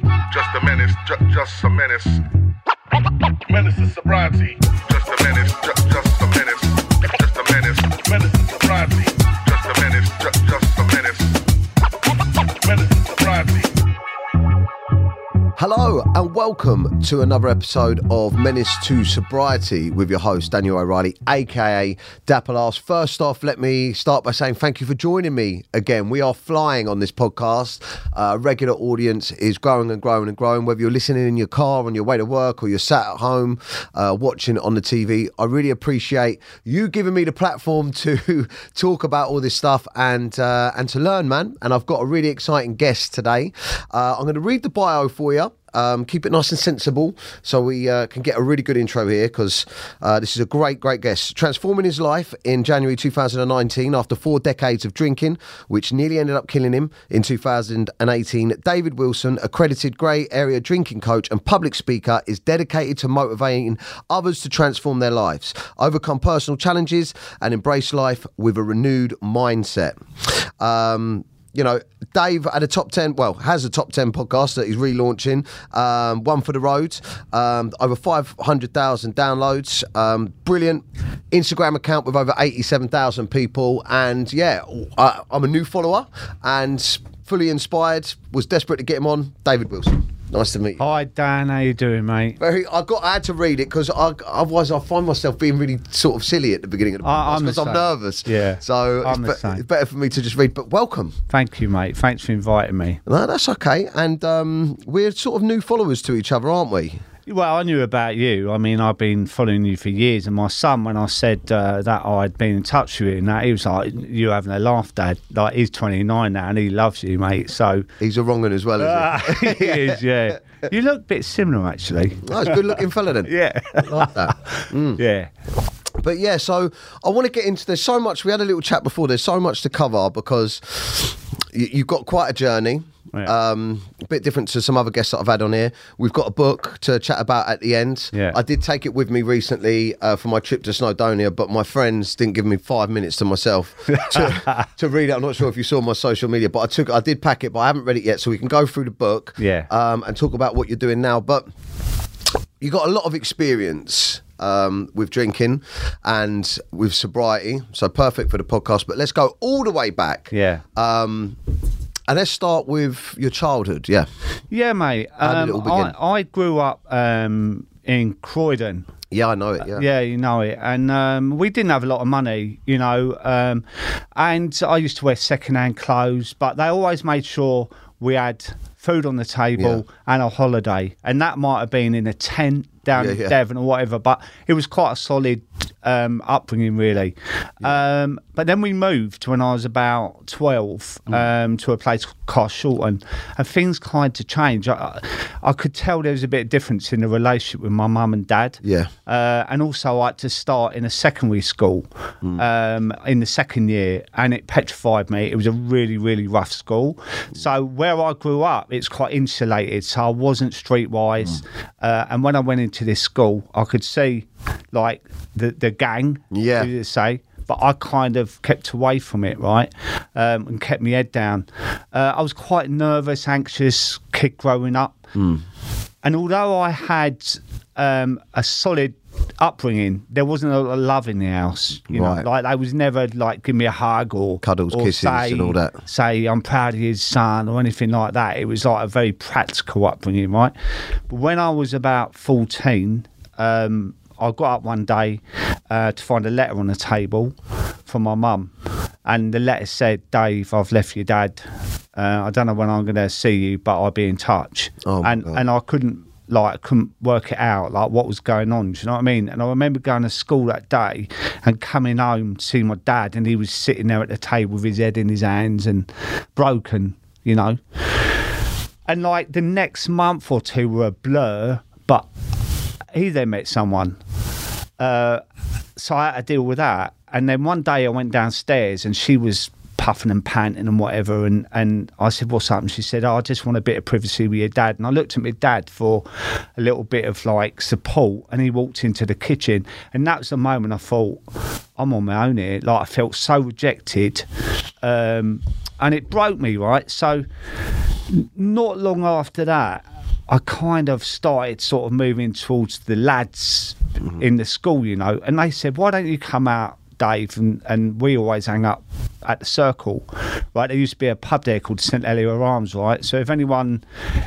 Just a menace, ju- just a menace. Menace to sobriety. Just a menace, ju- just a menace. Just a menace. Menace to sobriety. Hello and welcome to another episode of Menace to Sobriety with your host Daniel O'Reilly, aka Dapper Laughs. First off, let me start by saying thank you for joining me again. We are flying on this podcast. Uh, regular audience is growing and growing and growing. Whether you're listening in your car on your way to work or you're sat at home uh, watching on the TV, I really appreciate you giving me the platform to talk about all this stuff and uh, and to learn, man. And I've got a really exciting guest today. Uh, I'm going to read the bio for you. Um, keep it nice and sensible so we uh, can get a really good intro here because uh, this is a great, great guest. Transforming his life in January 2019 after four decades of drinking, which nearly ended up killing him in 2018. David Wilson, accredited grey area drinking coach and public speaker, is dedicated to motivating others to transform their lives, overcome personal challenges, and embrace life with a renewed mindset. Um, you know, Dave had a top 10, well, has a top 10 podcast that he's relaunching. Um, one for the road, um, over 500,000 downloads. Um, brilliant Instagram account with over 87,000 people. And yeah, I, I'm a new follower and fully inspired. Was desperate to get him on. David Wilson. Nice to meet you. Hi Dan, how you doing, mate? Very, I got. I had to read it because otherwise I find myself being really sort of silly at the beginning of the podcast I'm because I'm nervous. Yeah, so I'm it's, the same. it's better for me to just read. But welcome. Thank you, mate. Thanks for inviting me. No, that's okay. And um, we're sort of new followers to each other, aren't we? Well, I knew about you. I mean, I've been following you for years. And my son, when I said uh, that I'd been in touch with you, and that he was like, "You having a laugh, Dad?" Like he's 29 now, and he loves you, mate. So He's a wrong one as well, is Ah, he is, yeah. You look a bit similar, actually. he? Nice, good looking fella then. Yeah, Like that. yeah. But yeah, so I want to get into. There's so much. We had a little chat before. There's so much to cover because you've got quite a journey. Yeah. Um, a bit different to some other guests that I've had on here. We've got a book to chat about at the end. Yeah. I did take it with me recently uh, for my trip to Snowdonia, but my friends didn't give me five minutes to myself to, to read it. I'm not sure if you saw my social media, but I took, I did pack it, but I haven't read it yet. So we can go through the book, Yeah. um, and talk about what you're doing now. But you got a lot of experience um, with drinking and with sobriety, so perfect for the podcast. But let's go all the way back. Yeah. Um, and let's start with your childhood. Yeah. Yeah, mate. How did it Um. I, I grew up um, in Croydon. Yeah, I know it. Yeah. Yeah, you know it. And um, we didn't have a lot of money, you know. Um, and I used to wear second-hand clothes, but they always made sure we had food on the table and a holiday. And that might have been in a tent down Yeah, in yeah. Devon or whatever, but it was quite a solid um, upbringing, really. Um, but then we moved when I was about 12 Mm. um, to a place called Shorten, and things kind of changed. I, I could tell there was a bit of difference in the relationship with my mum and dad. Yeah. Uh, and also, I had to start in a secondary school um, in the second year, and it petrified me. It was a really, really rough school. So, where I grew up, it's quite insulated, so I wasn't streetwise. Uh, and when I went into this school, I could see like the, the gang, Yeah. you say. But I kind of kept away from it, right, um, and kept my head down. Uh, I was quite nervous, anxious kid growing up, and although I had um, a solid upbringing, there wasn't a lot of love in the house. You Right. know, like they was never like give me a hug or Cuddles, or kisses say, and all that. Say I'm proud of his son or anything like that. It was like a very practical upbringing, right? But when I was about fourteen. Um, I got up one day uh, to find a letter on the table from my mum, and the letter said, "Dave, I've left your dad. Uh, I don't know when I'm going to see you, but I'll be in touch." Oh, and God. and I couldn't like couldn't work it out like what was going on. Do you know what I mean? And I remember going to school that day and coming home to see my dad, and he was sitting there at the table with his head in his hands and broken. You know. And like the next month or two were a blur, but he then met someone. So I had to deal with that. And then one day I went downstairs and she was puffing and panting and whatever. And, and I said, What's up? And she said, oh, I just want a bit of privacy with your dad. And I looked at my dad for a little bit of like support. And he walked into the kitchen. And that was the moment I thought, I'm on my own here. Like I felt so rejected. Um, and it broke me, right? So not long after that, I kind of started sort of moving towards the lads in the school, you know, and they said, "Why don't you come out?" Dave and, and we always hang up at the circle, right? There used to be a pub there called St Helier Arms, right? So if anyone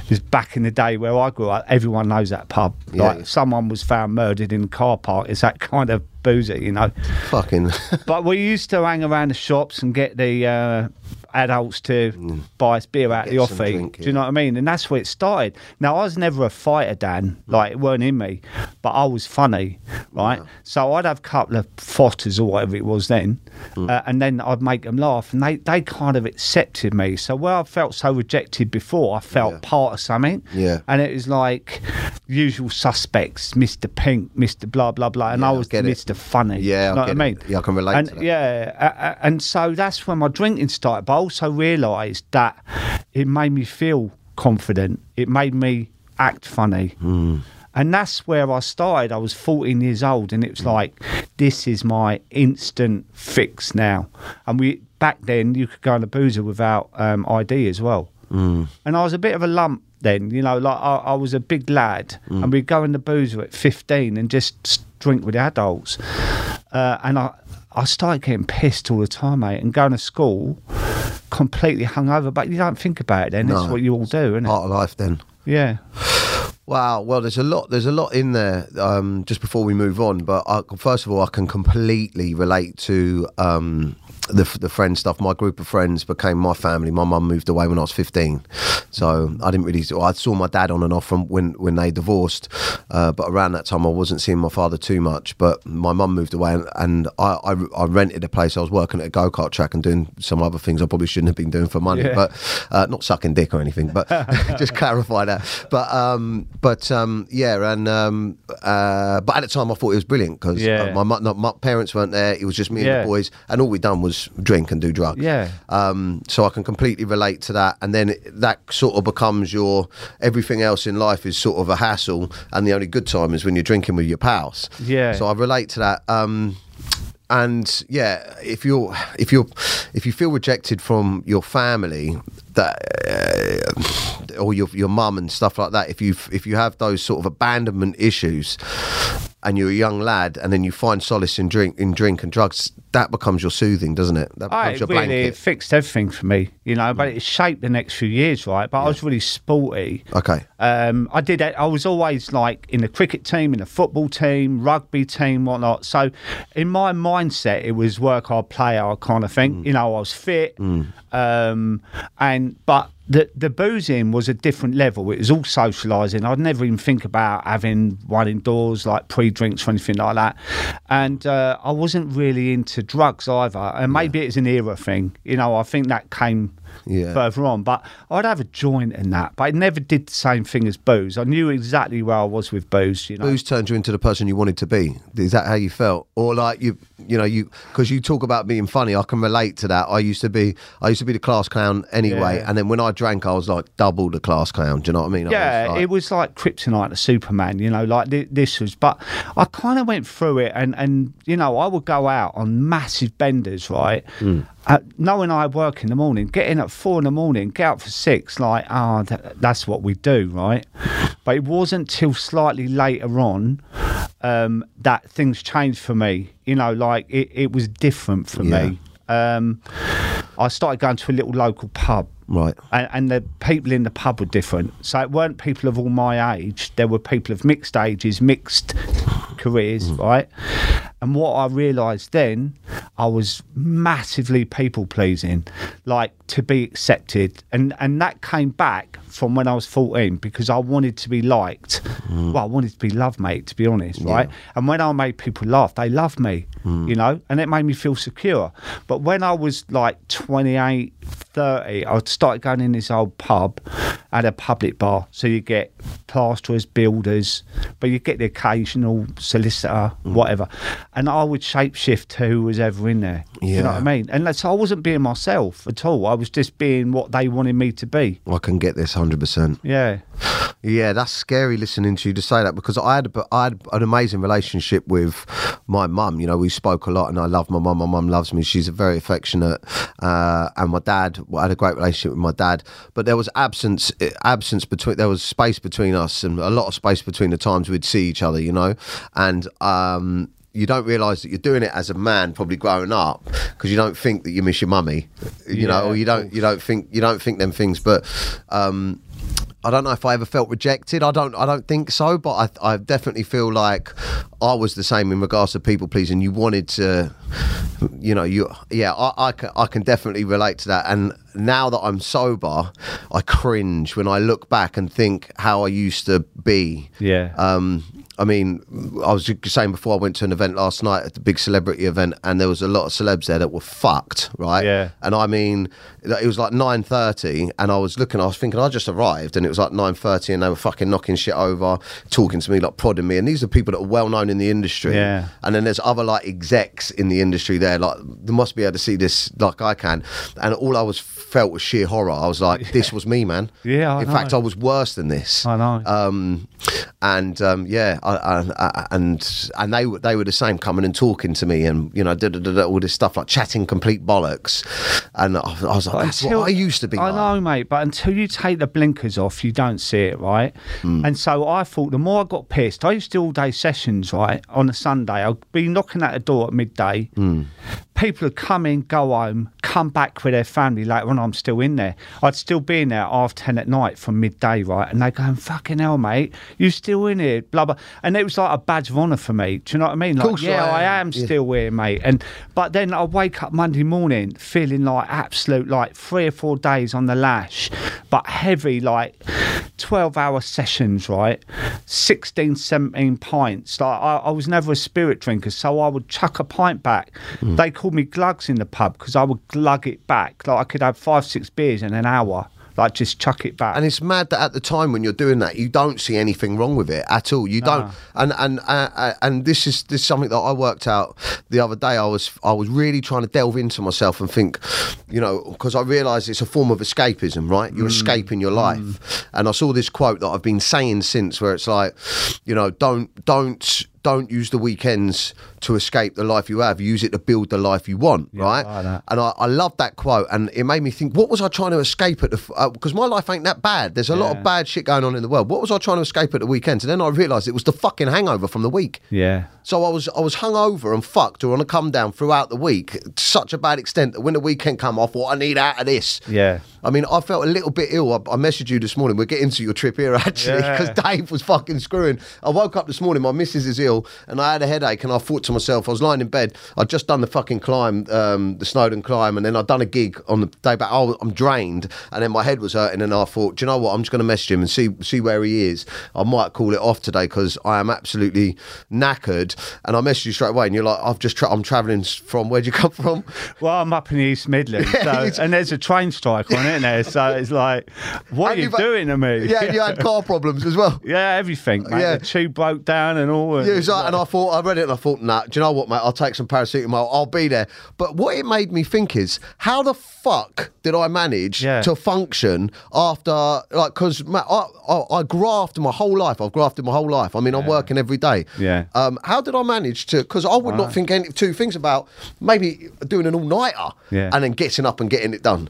is back in the day where I grew up, everyone knows that pub. Yeah. Like someone was found murdered in the car park, it's that kind of boozy, you know. Fucking. But we used to hang around the shops and get the uh, adults to buy us beer out of the Get some offie. drink, Do you know what I mean? And that's where it started. Now I was never a fighter, Dan. Like it weren't in me, but I was funny, right? So I'd have a couple of fosters or whatever it was then, uh, and then I'd make them laugh, and they they kind of accepted me. So where I felt so rejected before, I felt Yeah. part of something. Yeah. And it was like usual suspects, Mr. Pink, Mr. Blah blah blah, and Yeah, I I was it. Mr. Funny. Yeah, you know what I get it. mean. Yeah, I can relate And, to that. Yeah, uh, uh, and so that's when my drinking started. But I also realised that it made me feel confident. It made me act funny. Hmm. And that's where I started. I was 14 years old, and it was like, this is my instant fix now. And we back then, you could go on a boozer without um, ID as well. Hmm. And I was a bit of a lump then, you know, like I, I was a big lad, Hmm. and we'd go in the boozer at 15 and just drink with the adults. Uh, and I, I started getting pissed all the time, mate, and going to school completely hungover. But you don't think about it then. No. That's what you all do, isn't it? Part of life then. Yeah. Wow. Well, there's a lot. There's a lot in there. Um, just before we move on, but I, first of all, I can completely relate to um, the the friend stuff. My group of friends became my family. My mum moved away when I was 15, so I didn't really. I saw my dad on and off from when when they divorced, uh, but around that time I wasn't seeing my father too much. But my mum moved away, and, and I, I I rented a place. I was working at a go kart track and doing some other things I probably shouldn't have been doing for money, Yeah. but uh, not sucking dick or anything. But just clarify that. But um, but um, yeah, and um, uh, but at the time I thought it was brilliant because Yeah. my, no, my parents weren't there. It was just me and the boys, and all we done was drink and do drugs. Yeah. Um, so I can completely relate to that, and then it- that sort of becomes your everything else in life is sort of a hassle, and the only good time is when you're drinking with your pals. Yeah. So I relate to that. Um, and yeah, if you're if you're if you feel rejected from your family, that uh, or your your mum and stuff like that, if you if you have those sort of abandonment issues, and you're a young lad, and then you find solace in drink in drink and drugs, that becomes your soothing, doesn't it? That Oh, becomes it your really it fixed everything for me, you know. Mm. But it shaped the next few years, right? But I was really sporty. Okay. Um, I did. I was always like in the cricket team, in the football team, rugby team, whatnot. So, in my mindset, it was work hard, play hard kind of thing. Mm. You know, I was fit, um, and but the the boozing was a different level. It was all socialising. I'd never even think about having one indoors like pre drinks or anything like that. And uh, I wasn't really into drugs either. And maybe it's an era thing. You know, I think that came Yeah. further on. But I'd have a joint in that. But I never did the same thing as booze. I knew exactly where I was with booze. You know. Booze turned you into the person you wanted to be. Is that how you felt, or like you, you know, you because you talk about being funny. I can relate to that. I used to be, I used to be the class clown anyway, Yeah. and then when I drank, I was like double the class clown. Do you know what I mean? I Yeah, was like- it was like kryptonite to Superman, you know, like thi- this was. But I kind of went through it, and and you know, I would go out on massive benders, right? Hmm. Uh, knowing I work in the morning, get in at four in the morning, get out for six, like, ah, that, that's what we do, right? But it wasn't till slightly later on um, that things changed for me. You know, like it, it was different for Yeah. me. Um, I started going to a little local pub right. and, and the people in the pub were different. So it weren't people of all my age. There were people of mixed ages, mixed careers, right? And what I realised then, I was massively people pleasing, like to be accepted, and and that came back from when I was fourteen because I wanted to be liked. Mm. Well, I wanted to be loved, mate. To be honest, right? And when I made people laugh, they loved me, mm. you know, and it made me feel secure. But when I was like 28, 30, I started going in this old pub at a public bar. So you get plasterers, builders, but you get the occasional solicitor, mm. whatever. And I would shapeshift to who was ever in there. You know what I mean? And that's, I wasn't being myself at all. I was just being what they wanted me to be. I can get this hundred percent. Yeah. Yeah, that's scary listening to you to say that because I had I had an amazing relationship with my mum. You know, we spoke a lot, and I love my mum. My mum loves me. She's very affectionate, uh, and my dad. I had a great relationship with my dad, but there was absence, absence between. There was space between us, and a lot of space between the times we'd see each other. You know, and. Um, you don't realise that you're doing it as a man, probably growing up, because you don't think that you miss your mummy, you know, or you don't, you don't think, you don't think them things. But um, I don't know if I ever felt rejected. I don't. I don't think so. But I, I definitely feel like I was the same in regards to people pleasing. You wanted to, you know, you. Yeah, I, I, can, I can definitely relate to that. And now that I'm sober, I cringe when I look back and think how I used to be. Yeah. Um, I mean, I was just saying before I went to an event last night at the big celebrity event, and there was a lot of celebs there that were fucked, right? Yeah. And I mean, it was like nine thirty, and I was looking, I was thinking, I just arrived, and it was like nine thirty, and they were fucking knocking shit over, talking to me, like prodding me, and these are people that are well known in the industry. Yeah. And then there's other like execs in the industry there, like they must be able to see this like I can, and all I was felt was sheer horror. I was like, this was me, man. Yeah, I In fact. I was worse than this. I know. Um, and um, yeah, I, I, and and they were they were the same, coming and talking to me, and you know, da, da, da, all this stuff like chatting complete bollocks, and I, I was like, But that's until- what I used to be. I like. know, mate, but until you take the blinkers off, you don't see it, right? Hmm. And so I thought the more I got pissed, I used to do all day sessions, right? On a Sunday, I'd be knocking at the door at midday. Hmm. People would come in, go home, come back with their family later on. I'm still in there. I'd still be in there at half 10 at night from midday, right? And they going, fucking hell, mate, you still in here, blah, blah. And it was like a badge of honour for me. Do you know what I mean? Like, course yeah, I am. am Yeah. still here, mate. And but then I wake up Monday morning feeling like absolute like three or four days on the lash, but heavy like twelve hour sessions, right? 16, 17 pints. Like I, I was never a spirit drinker, so I would chuck a pint back. Hmm. They called me glugs in the pub because I would glug it back. Like I could have five, six beers in an hour. Like just chuck it back. And it's mad that at the time when you're doing that, you don't see anything wrong with it at all. You don't, and and uh, uh, and this is this is something that I worked out the other day. I was I was really trying to delve into myself and think, you know, because I realised it's a form of escapism, right? You're escaping your life, and I saw this quote that I've been saying since, where it's like, you know, don't don't don't use the weekends to escape the life you have. Use it to build the life you want, right? I. And I, I love that quote, and it made me think, what was I trying to escape at the? Because uh, my life ain't that bad. There's a lot of bad shit going on in the world. What was I trying to escape at the weekends? And then I realised it was the fucking hangover from the week. yeah. So I was I was hungover and fucked or on a come down throughout the week to such a bad extent that when the weekend come off, what I need out of this. Yeah. I mean, I felt a little bit ill. I, I messaged you this morning. We're getting to your trip here actually Yeah. because Dave was fucking screwing. I woke up this morning. My missus is ill, and I had a headache. And I thought to myself, I was lying in bed. I'd just done the fucking climb, um, the Snowdon climb, and then I'd done a gig on the day back. Oh, I'm drained, and then my head was hurting. And I thought, do you know what? I'm just going to message him and see see where he is. I might call it off today because I am absolutely knackered. And I messaged you straight away, and you're like, I've just tra- I'm travelling from. Where'd you come from? Well, I'm up in the East Midlands, so, and there's a train strike on it there. Uh, so it's like, what are And you you've had- doing to me? Yeah, you had car problems as well. Yeah, everything, mate. Yeah. The tube broke down and all. Yeah, it was like, and I thought, I read it and I thought, nah, do you know what, mate? I'll take some paracetamol. I'll be there. But what it made me think is, how the fuck did I manage Yeah. to function after, like, because I, I, I grafted my whole life. I've grafted my whole life. I mean, I'm working every day. Yeah. Um, how did I manage to, because I would not think any two things about maybe doing an all nighter Yeah. and then getting up and getting it done.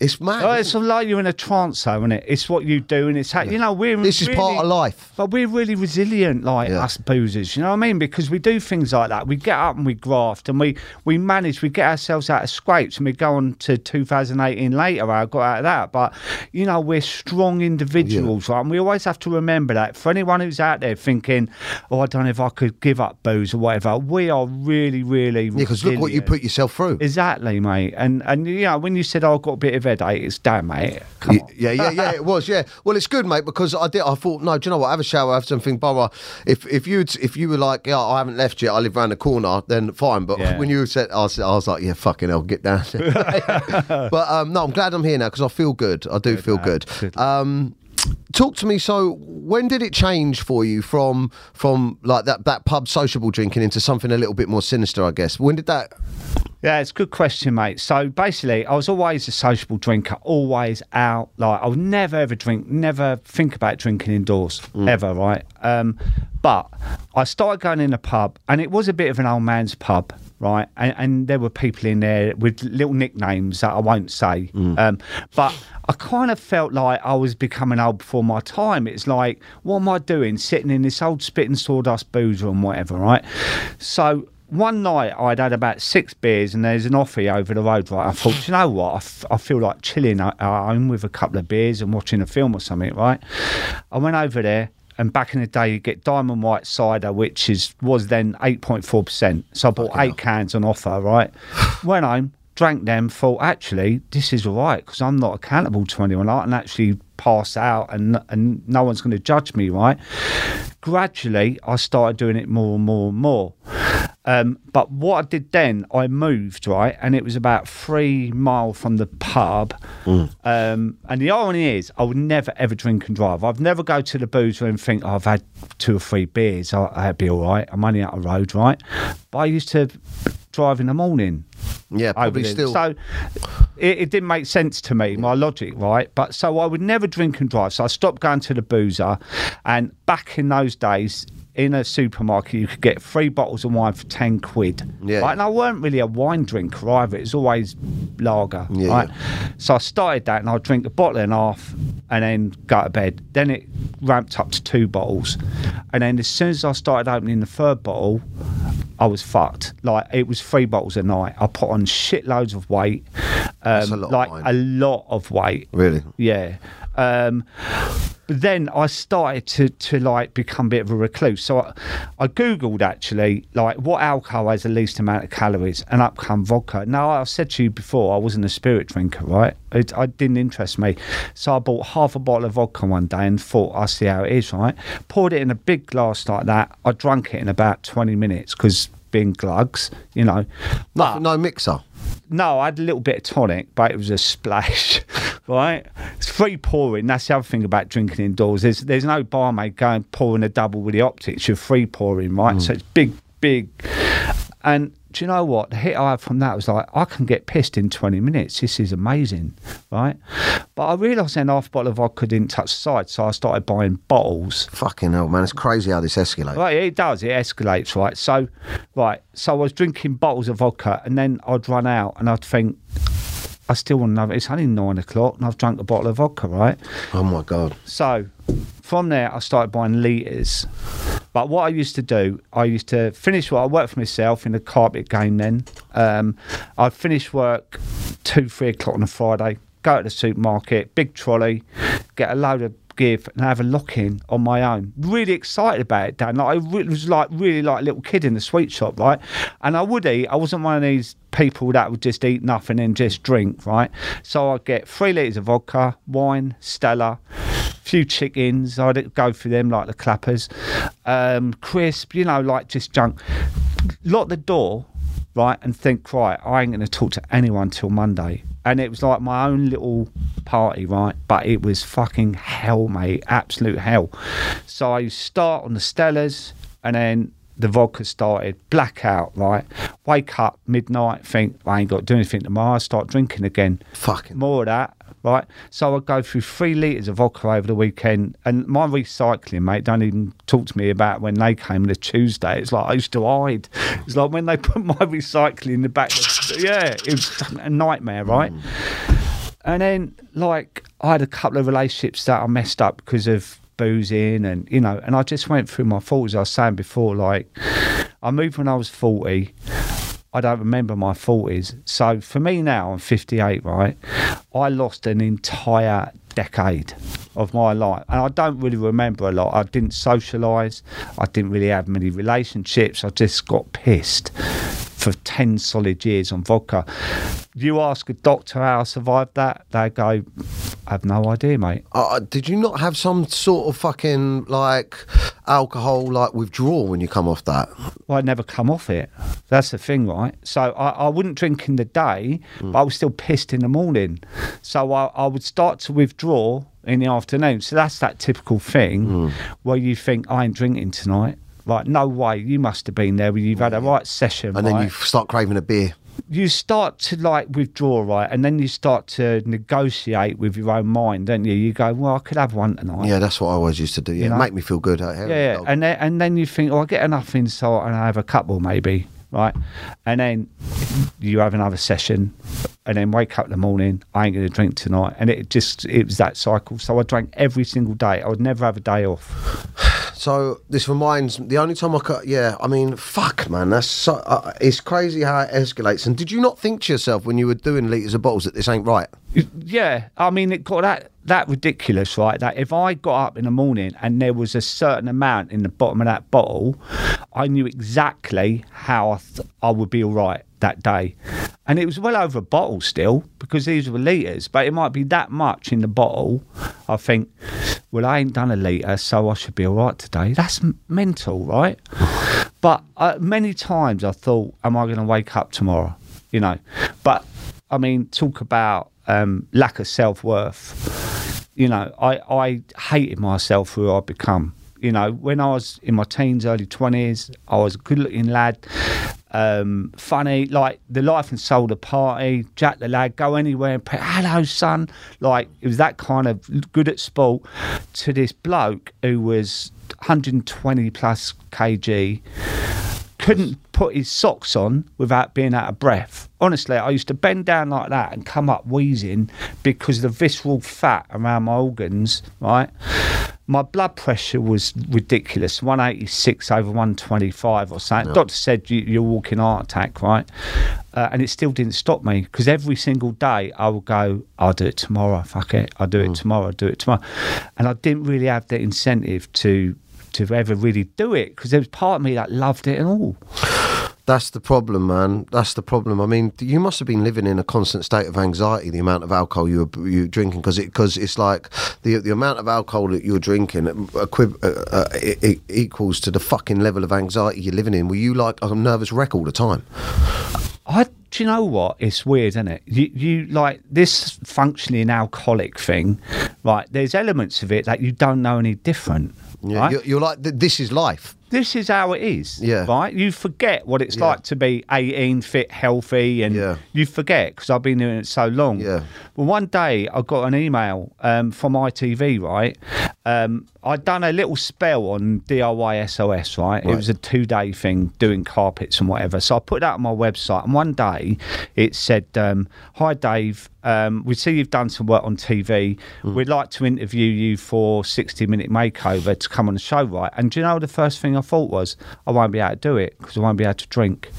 It's mad. Oh, it's like you're in a trance, though, isn't it? It's what you do, and it's how, you know we're This is part of life. But we're really resilient, like Yeah. us boozers. You know what I mean? Because we do things like that. We get up and we graft, and we we manage. We get ourselves out of scrapes, and we go on to 2018 later. I got out of that, but you know we're strong individuals, right? And we always have to remember that. For anyone who's out there thinking, "Oh, I don't know if I could give up booze or whatever," we are really, really Yeah, because look what you put yourself through. Exactly, mate. And and you know when you said oh, I've got a bit of headache, it's damn, mate. Come on. Yeah, yeah, yeah, it was. Yeah, well, it's good, mate, because I did. I thought, no, do you know what? Have a shower, have something. Borough. If if you if you were like, yeah, I haven't left yet. I live round the corner. Then fine. But Yeah. when you said, I was, I was like, yeah, fucking hell, get down. but um, no, I'm glad I'm here now because I feel good. I do feel man. good. Good. Um, talk to me. So, when did it change for you from from like that that pub sociable drinking into something a little bit more sinister? I guess. When did that? Yeah, it's a good question, mate. So basically, I was always a sociable drinker, always out. Like I would never ever drink, never think about drinking indoors ever, right? Um, but I started going in a pub, and it was a bit of an old man's pub, right? And, and there were people in there with little nicknames that I won't say. Um, but I kind of felt like I was becoming old before my time. It's like, what am I doing, sitting in this old spit and sawdust boozer and whatever, right? So one night I'd had about six beers and there's an offie over the road, right? I thought, you know what? I, f- I feel like chilling at home with a couple of beers and watching a film or something, right? I went over there. And back in the day, you get Diamond White cider, which is was then eight point four percent. So I bought eight cans on offer, right? Went home, drank them, thought actually this is all right because I'm not accountable to anyone. I can actually pass out and and no one's going to judge me, right? Gradually, I started doing it more and more and more. Um, but what I did then, I moved right, and it was about three mile from the pub. Um, and the irony is, I would never ever drink and drive. I'd never go to the boozer and think oh, I've had two or three beers. I, I'd be all right. I'm only out of road, right? But I used to drive in the morning. Yeah, probably still. So it, it didn't make sense to me, my logic, right? But so I would never drink and drive. So I stopped going to the boozer. And back in those days, in a supermarket, you could get three bottles of wine for 10 quid. Yeah. Right? And I weren't really a wine drinker either. It was always lager. Yeah, Right? So I started that and I'd drink a bottle and a half and then go to bed. Then it ramped up to two bottles. And then as soon as I started opening the third bottle, I was fucked. Like it was three bottles a night. I put on shitloads of weight. Um, a lot of like a lot of weight. Really? Yeah. Um, but then I started to to like become a bit of a recluse. So I, I googled actually like what alcohol has the least amount of calories, and up come vodka. Now I've said to you before I wasn't a spirit drinker, right? It, it didn't interest me, so I bought half a bottle of vodka one day and thought I'll see how it is, right? Poured it in a big glass like that. I drank it in about twenty minutes because being glugs, you know. No, no mixer. No, I had a little bit of tonic, but it was a splash, right? It's free pouring. That's the other thing about drinking indoors. There's there's no barmaid going pouring a double with the optics. You're free pouring, right? Mm. So it's big, big. And do you know what? The hit I had from that was like, I can get pissed in 20 minutes. This is amazing, right? But I realised then half a bottle of vodka didn't touch the side, so I started buying bottles. Fucking hell, man. It's crazy how this escalates. Right, it does. It escalates, right? So, right. So I was drinking bottles of vodka, and then I'd run out, and I'd think, I still want another. It's only nine o'clock, and I've drunk a bottle of vodka, right? Oh my god. So, from there, I started buying litres. But what I used to do, I used to finish work. I worked for myself in the carpet game then. Um, I'd finish work two, three o'clock on a Friday, go to the supermarket, big trolley, get a load of give and have a lock in on my own. Really excited about it, Dan. Like I re- was like really like a little kid in the sweet shop, right? And I would eat. I wasn't one of these people that would just eat nothing and just drink, right? So I'd get three litres of vodka, wine, Stella, a few chickens. I'd go through them like the clappers, um, crisp, you know, like just junk. Lock the door, right, and think, right, I ain't going to talk to anyone till Monday. And it was like my own little party, right? But it was fucking hell, mate, absolute hell. So I start on the Stellas, and then the vodka started, blackout, right? Wake up midnight, think I ain't got to do anything tomorrow. Start drinking again Fucking. more of that, right? So I go through three litres of vodka over the weekend, and my recycling, mate, don't even talk to me about when they came a Tuesday. It's like I used to hide. It's like when they put my recycling in the back. Yeah, it was a nightmare, right? And then, like, I had a couple of relationships that I messed up because of boozing, and you know, and I just went through my thoughts. I was saying before, like, I moved when I was forty. I don't remember my 40s. So for me now, I'm 58, right? I lost an entire decade of my life. And I don't really remember a lot. I didn't socialise. I didn't really have many relationships. I just got pissed for 10 solid years on vodka. You ask a doctor how I survived that, they go, I have no idea, mate. Uh, uh did you not have some sort of fucking like alcohol like withdrawal when you come off that? Well, I'd never come off it. That's the thing, right? So I, I wouldn't drink in the day, mm. but I was still pissed in the morning. So I, I would start to withdraw in the afternoon. So that's that typical thing mm. where you think, I ain't drinking tonight. Right, no way. You must have been there when you've had a right session. And then you start craving a beer. you start to like withdraw, right? And then you start to negotiate with your own mind, don't you? You go, well, I could have one tonight. Yeah, that's what I always used to do. Yeah, know? make me feel good. Yeah, yeah. And then and then you think, oh, I get enough inside and I have a couple maybe, right? And then you have another session, and then wake up in the morning. I ain't gonna drink tonight, and it just it was that cycle. So I drank every single day. I would never have a day off. So this reminds the only time I could, yeah, I mean, fuck, man, that's so, uh, it's crazy how it escalates. And did you not think to yourself when you were doing liters of bottles that this ain't right? Yeah, I mean, it got that that ridiculous, right? That if I got up in the morning and there was a certain amount in the bottom of that bottle, I knew exactly how I, th- I would be all right that day. And it was well over a bottle still because these were litres, but it might be that much in the bottle. I think, well, I ain't done a litre, so I should be all right today. That's mental, right? But uh, many times I thought, am I going to wake up tomorrow? You know, but I mean, talk about um, lack of self worth. You know, I, I hated myself for who I'd become. You know, when I was in my teens, early 20s, I was a good looking lad, um, funny, like the life and soul of the party, Jack the lad, go anywhere and pay, hello, son. Like, it was that kind of good at sport to this bloke who was 120 plus kg couldn't put his socks on without being out of breath. Honestly, I used to bend down like that and come up wheezing because of the visceral fat around my organs, right? My blood pressure was ridiculous 186 over 125 or something. Doctor said you, you're walking heart attack, right? Uh, and it still didn't stop me because every single day I would go, I'll do it tomorrow, fuck it, I'll do it tomorrow, I'll do it tomorrow. And I didn't really have the incentive to to ever really do it because there was part of me that loved it and all. That's the problem, man. That's the problem. I mean, you must have been living in a constant state of anxiety. The amount of alcohol you were you were drinking, because it because it's like the the amount of alcohol that you're drinking equi- uh, uh, it, it equals to the fucking level of anxiety you're living in. Were you like a nervous wreck all the time? I do you know what? It's weird, isn't it? You, you like this functioning alcoholic thing, right? There's elements of it that you don't know any different. Yeah, right? you're, you're like this is life. This is how it is. Yeah. Right? You forget what it's Yeah. like to be 18, fit, healthy, and Yeah. you forget because I've been doing it so long. Yeah. Well, one day I got an email um, from ITV, right? Um, I'd done a little spell on DIY SOS, right? It was a two day thing doing carpets and whatever. So I put that on my website, and one day it said, um, Hi, Dave. Um, we see you've done some work on TV. Mm. We'd like to interview you for 60 minute makeover to come on the show, right? And do you know the first thing I thought was, I won't be able to do it because I won't be able to drink.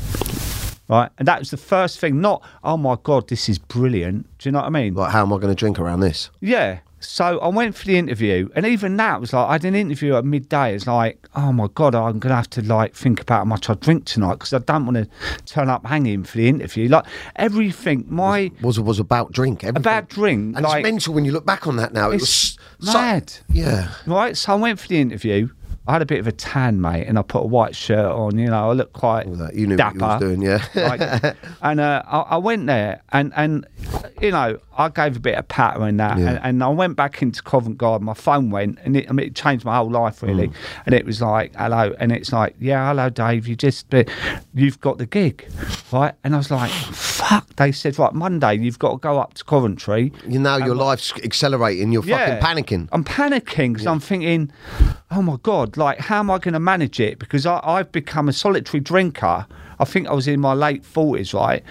Right. And that was the first thing, not, oh my God, this is brilliant. Do you know what I mean? Like, how am I going to drink around this? Yeah. So I went for the interview, and even that was like I had an interview at midday. It's like, oh my god, I'm gonna have to like think about how much I drink tonight because I don't want to turn up hanging for the interview. Like everything, my Was was about drink. Everything. about drink, and like it's mental when you look back on that now. It it's was so- mad. yeah. right? So I went for the interview. I had a bit of a tan, mate, and I put a white shirt on. You know, I looked quite All that. You knew dapper. what you was doing, yeah. like, and uh, I, I went there, and and you know, I gave a bit of patter and that, Yeah. and, and I went back into Covent Garden. My phone went, and it, I mean, it changed my whole life really. Mm. And it was like, hello, and it's like, yeah, hello, Dave. You just, you've got the gig, right? And I was like, fuck. They said, right, Monday, you've got to go up to Coventry. You know, your life's accelerating. You're Yeah. fucking panicking. I'm panicking because I'm thinking, oh my God, like, how am I going to manage it? Because I, I've become a solitary drinker. I think I was in my late 40s, right?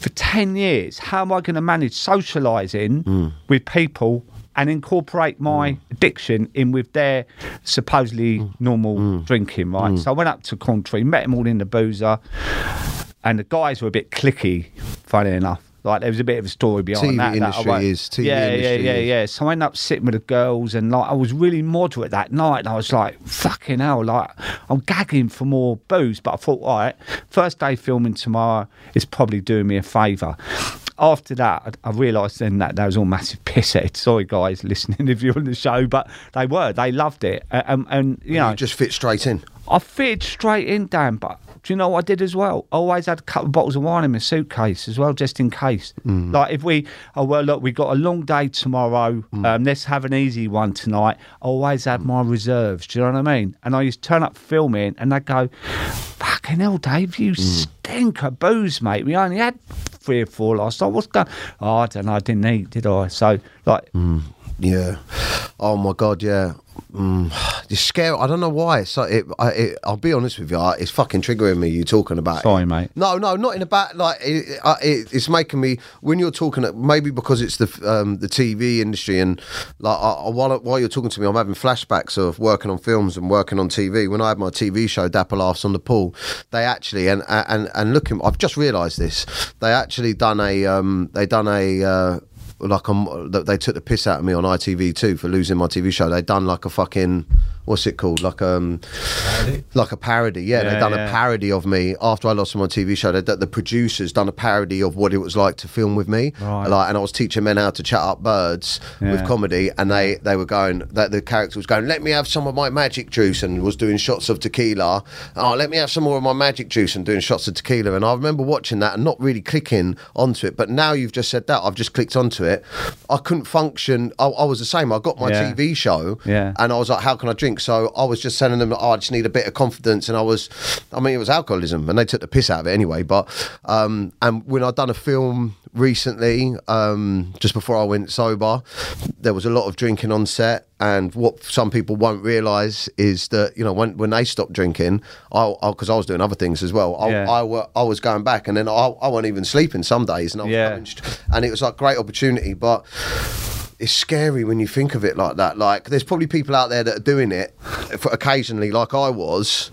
For 10 years. How am I going to manage socialising hmm. with people and incorporate my hmm. addiction in with their supposedly hmm. normal drinking, right? So I went up to Coventry, met them all in the boozer, and the guys were a bit clicky, funny enough. Like there was a bit of a story behind TV that. that industry won't- is- TV yeah, industry yeah, yeah, is. yeah. So I ended up sitting with the girls, and like I was really moderate that night. And I was like, "Fucking hell!" Like I'm gagging for more booze. But I thought, all right, first day filming tomorrow is probably doing me a favour. After that, I, I realised then that that was all massive pisshead. Sorry, guys, listening if you're on the show, but they were. They loved it, and, and, um, and you know, You just fit straight in. I fitted straight in, Dan. But do you know what I did as well? I always had a couple of bottles of wine in my suitcase as well, just in case. Mm. Like if we, oh well, look, we got a long day tomorrow. Mm. Um, let's have an easy one tonight. I always had mm. my reserves. Do you know what I mean? And I used to turn up filming, and they'd go, "Fucking hell, Dave, you stink of booze, mate. We only had." Three or four last night. What's going? Oh, I don't know. I didn't eat, did I? So, like, Yeah. Oh my god. Yeah. Mm, it's scary. I don't know why. It's like it, I, it. I'll be honest with you. I- It's fucking triggering me. You talking about. it. Sorry, mate. No, no, not in a bad. Like it, it, it's making me when you're talking. Maybe because it's the um, the TV industry and like I, I- while while you're talking to me, I'm having flashbacks of working on films and working on TV. When I had my TV show Dapper Laughs on the Pool, they actually and and and looking. I've just realised this. They actually done a um, they done a. Uh, like um, th- they took the piss out of me on ITV2 for losing my TV show. They done like a fucking what's it called? Like um, like a parody. Yeah, they done yeah. a parody of me after I lost my TV show. They, the producers done a parody of what it was like to film with me. Right. Like, and I was teaching men how to chat up birds with comedy, and they they were going that the character was going, "Let me have some of my magic juice," and was doing shots of tequila. Oh, let me have some more of my magic juice, and doing shots of tequila. And I remember watching that and not really clicking onto it. But now you've just said that, I've just clicked onto it. I couldn't function. I, I was the same. I got my Yeah. TV show, Yeah. and I was like, "How can I drink?" So I was just telling them, "Oh, I just need a bit of confidence." And I was, I mean, it was alcoholism, and they took the piss out of it anyway. But um, and when I'd done a film recently, um, just before I went sober, there was a lot of drinking on set. And what some people won't realise is that you know when when they stopped drinking, I because I, was doing other things as well. I, Yeah. I, wa- I was going back, and then I, I wasn't even sleeping some days, and I was Yeah. and it was like great opportunity, but it's scary when you think of it like that. Like, there's probably people out there that are doing it for occasionally, like I was,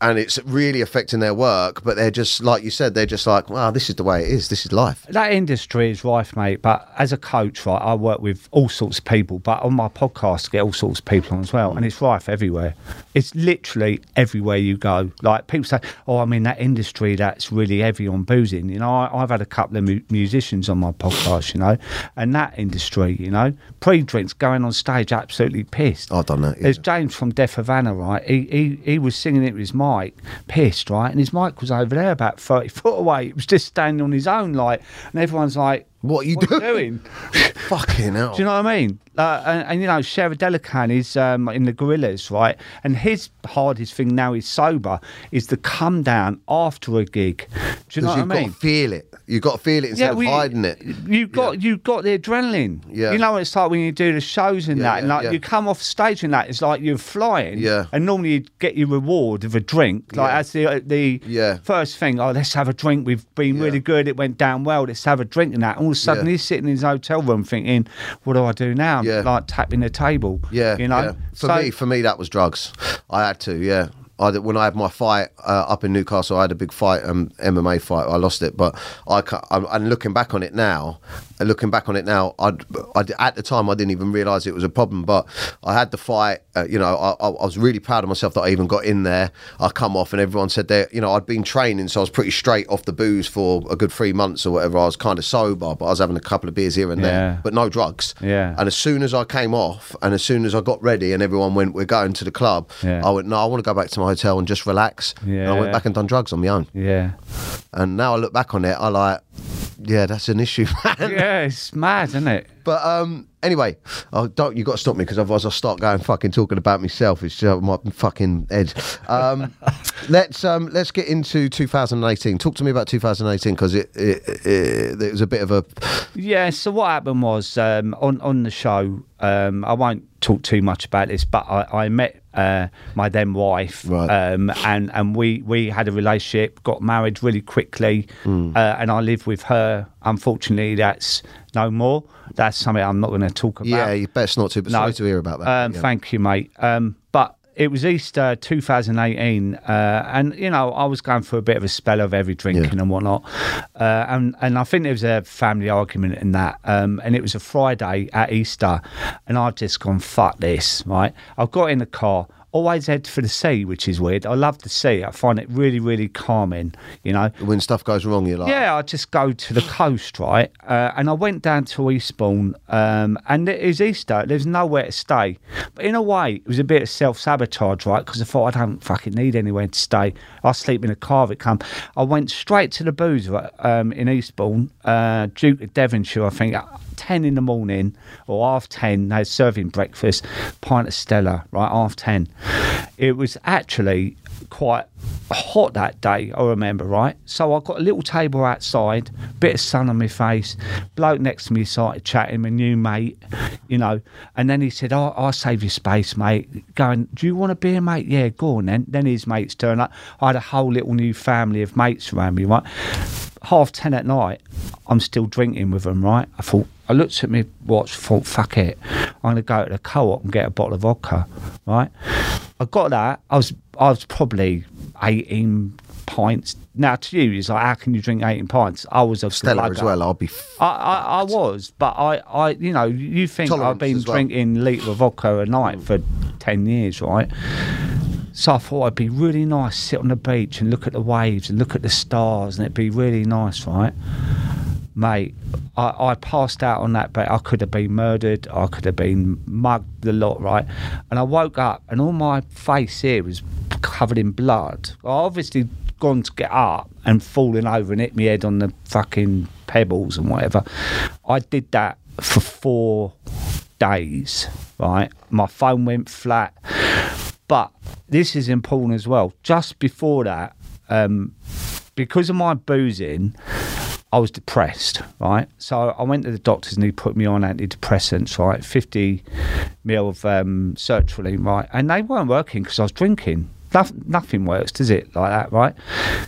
and it's really affecting their work. But they're just like you said, they're just like, wow, this is the way it is. This is life. that industry is rife, mate. But as a coach, right, I work with all sorts of people. But on my podcast, I get all sorts of people on as well, and it's rife everywhere. It's literally everywhere you go. Like people say, "Oh, I'm in that industry that's really heavy on boozing." You know, I, I've had a couple of mu- musicians on my podcast, you know, and that industry, you know, pre-drinks going on stage absolutely pissed. I've done that, There's yeah. James from Deaf Havana, right? He, he he was singing it with his mic, pissed, right? And his mic was over there about 30 foot away. It was just standing on his own, like, and everyone's like, What are you what doing? doing? Fucking hell. Do you know what I mean? Uh, and, and you know, Sheriff Delacan is um, in the Gorillas, right? And his hardest thing now he's sober is the come down after a gig. Do you know what I you've got mean? to feel it. You've got to feel it instead we- of hiding it. You got you got the adrenaline. Yeah. You know what it's like when you do the shows and Yeah, that, and like yeah. you come off stage and that, it's like you're flying. Yeah. And normally you get your reward of a drink. Like Yeah. that's the the Yeah. first thing. Oh, let's have a drink. We've been Yeah. really good. It went down well. Let's have a drink and that. All of a sudden Yeah. he's sitting in his hotel room thinking, what do I do now? Yeah. Like tapping the table. Yeah, You know. yeah. For So- me, for me, that was drugs. I had to, yeah. I, did- when I had my fight uh, up in Newcastle, I had a big fight, um, MMA fight. I lost it, but I, I'm, and looking back on it now, looking back on it now, I'd, I'd, at the time I didn't even realise it was a problem. But I had the fight. Uh, you know, I, I, I was really proud of myself that I even got in there. I come off, and everyone said that you know I'd been training, so I was pretty straight off the booze for a good three months or whatever. I was kind of sober, but I was having a couple of beers here and Yeah. there, but no drugs. Yeah. And as soon as I came off, and as soon as I got ready, and everyone went, "We're going to the club," Yeah. I went, "No, I want to go back to my hotel and just relax." And I went back and done drugs on my own. Yeah. And now I look back on it, I like, yeah, that's an issue, man. yeah, it's mad, isn't it? But um, anyway, oh, don't you got to stop me because otherwise I'll start going fucking talking about myself. It's uh, my fucking head. Um, let's um, let's get into 2018. Talk to me about 2018 because it, it, it it was a bit of a Yeah. So what happened was um, on on the show. Um, I won't talk too much about this, but I, I met uh, my then wife, Right. um, and and we we had a relationship, got married really quickly, Hmm. uh, and I live with her. Unfortunately, that's no more. That's something I'm not going to talk about. yeah. You best not to. But sorry to hear about that. Um, Yeah. Thank you, mate. Um, but it was Easter 2018, uh, and you know I was going through a bit of a spell of heavy drinking and whatnot, uh, and and I think there was a family argument in that, um, and it was a Friday at Easter, and I'd just gone fuck this, right? I've got in the car. Always head for the sea, which is weird. I love the sea. I find it really, really calming. You know. When stuff goes wrong, you're like, Yeah, I just go to the coast, right? Uh, and I went down to Eastbourne, um, and it was Easter. There's nowhere to stay. But in a way, it was a bit of self sabotage, right? Because I thought I don't fucking need anywhere to stay. I sleep in a car if it come. I went straight to the booze um, in Eastbourne, uh, Duke of Devonshire, I think. At 10 in the morning or half 10 they were serving breakfast pint of stella right half 10 it was actually quite hot that day, I remember, right? So I got a little table outside, bit of sun on my face. Bloke next to me started chatting, my new mate, you know. And then he said, oh, I'll save you space, mate. Going, do you want a beer, mate? Yeah, go on then. Then his mates turned up. I had a whole little new family of mates around me, right? Half ten at night, I'm still drinking with them, right? I thought, I looked at my watch, thought, fuck it. I'm going to go to the co op and get a bottle of vodka, right? I got that. I was, I was probably 18 pints. Now, to you, it's like, how can you drink 18 pints? I was a Stella as well. I'll be. F- I, I, I was, but I, I, you know, you think I've been well. drinking litre of vodka a night for 10 years, right? So I thought it'd be really nice, sit on the beach and look at the waves and look at the stars, and it'd be really nice, right? Mate, I, I passed out on that bed. I could have been murdered. I could have been mugged the lot, right? And I woke up, and all my face here was covered in blood. I obviously gone to get up and fallen over and hit my head on the fucking pebbles and whatever. I did that for four days, right? My phone went flat. But this is important as well. Just before that, um, because of my boozing, I was depressed, right? So I went to the doctors and he put me on antidepressants, right? 50 mil of um, sertraline, right? And they weren't working because I was drinking. Nothing, nothing works, does it? Like that, right?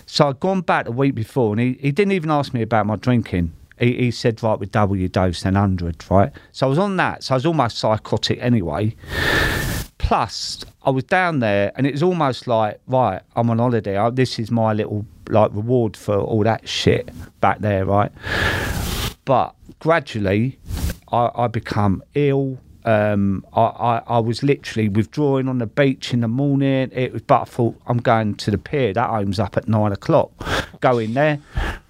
So I'd gone back a week before and he, he didn't even ask me about my drinking. He, he said, right, we double your dose, then 100, right? So I was on that. So I was almost psychotic anyway. Plus, I was down there, and it was almost like, right, I'm on holiday. I, this is my little like reward for all that shit back there, right? But gradually, I, I become ill. Um, I, I, I was literally withdrawing on the beach in the morning. It was, but I thought I'm going to the pier. That home's up at nine o'clock. Go in there,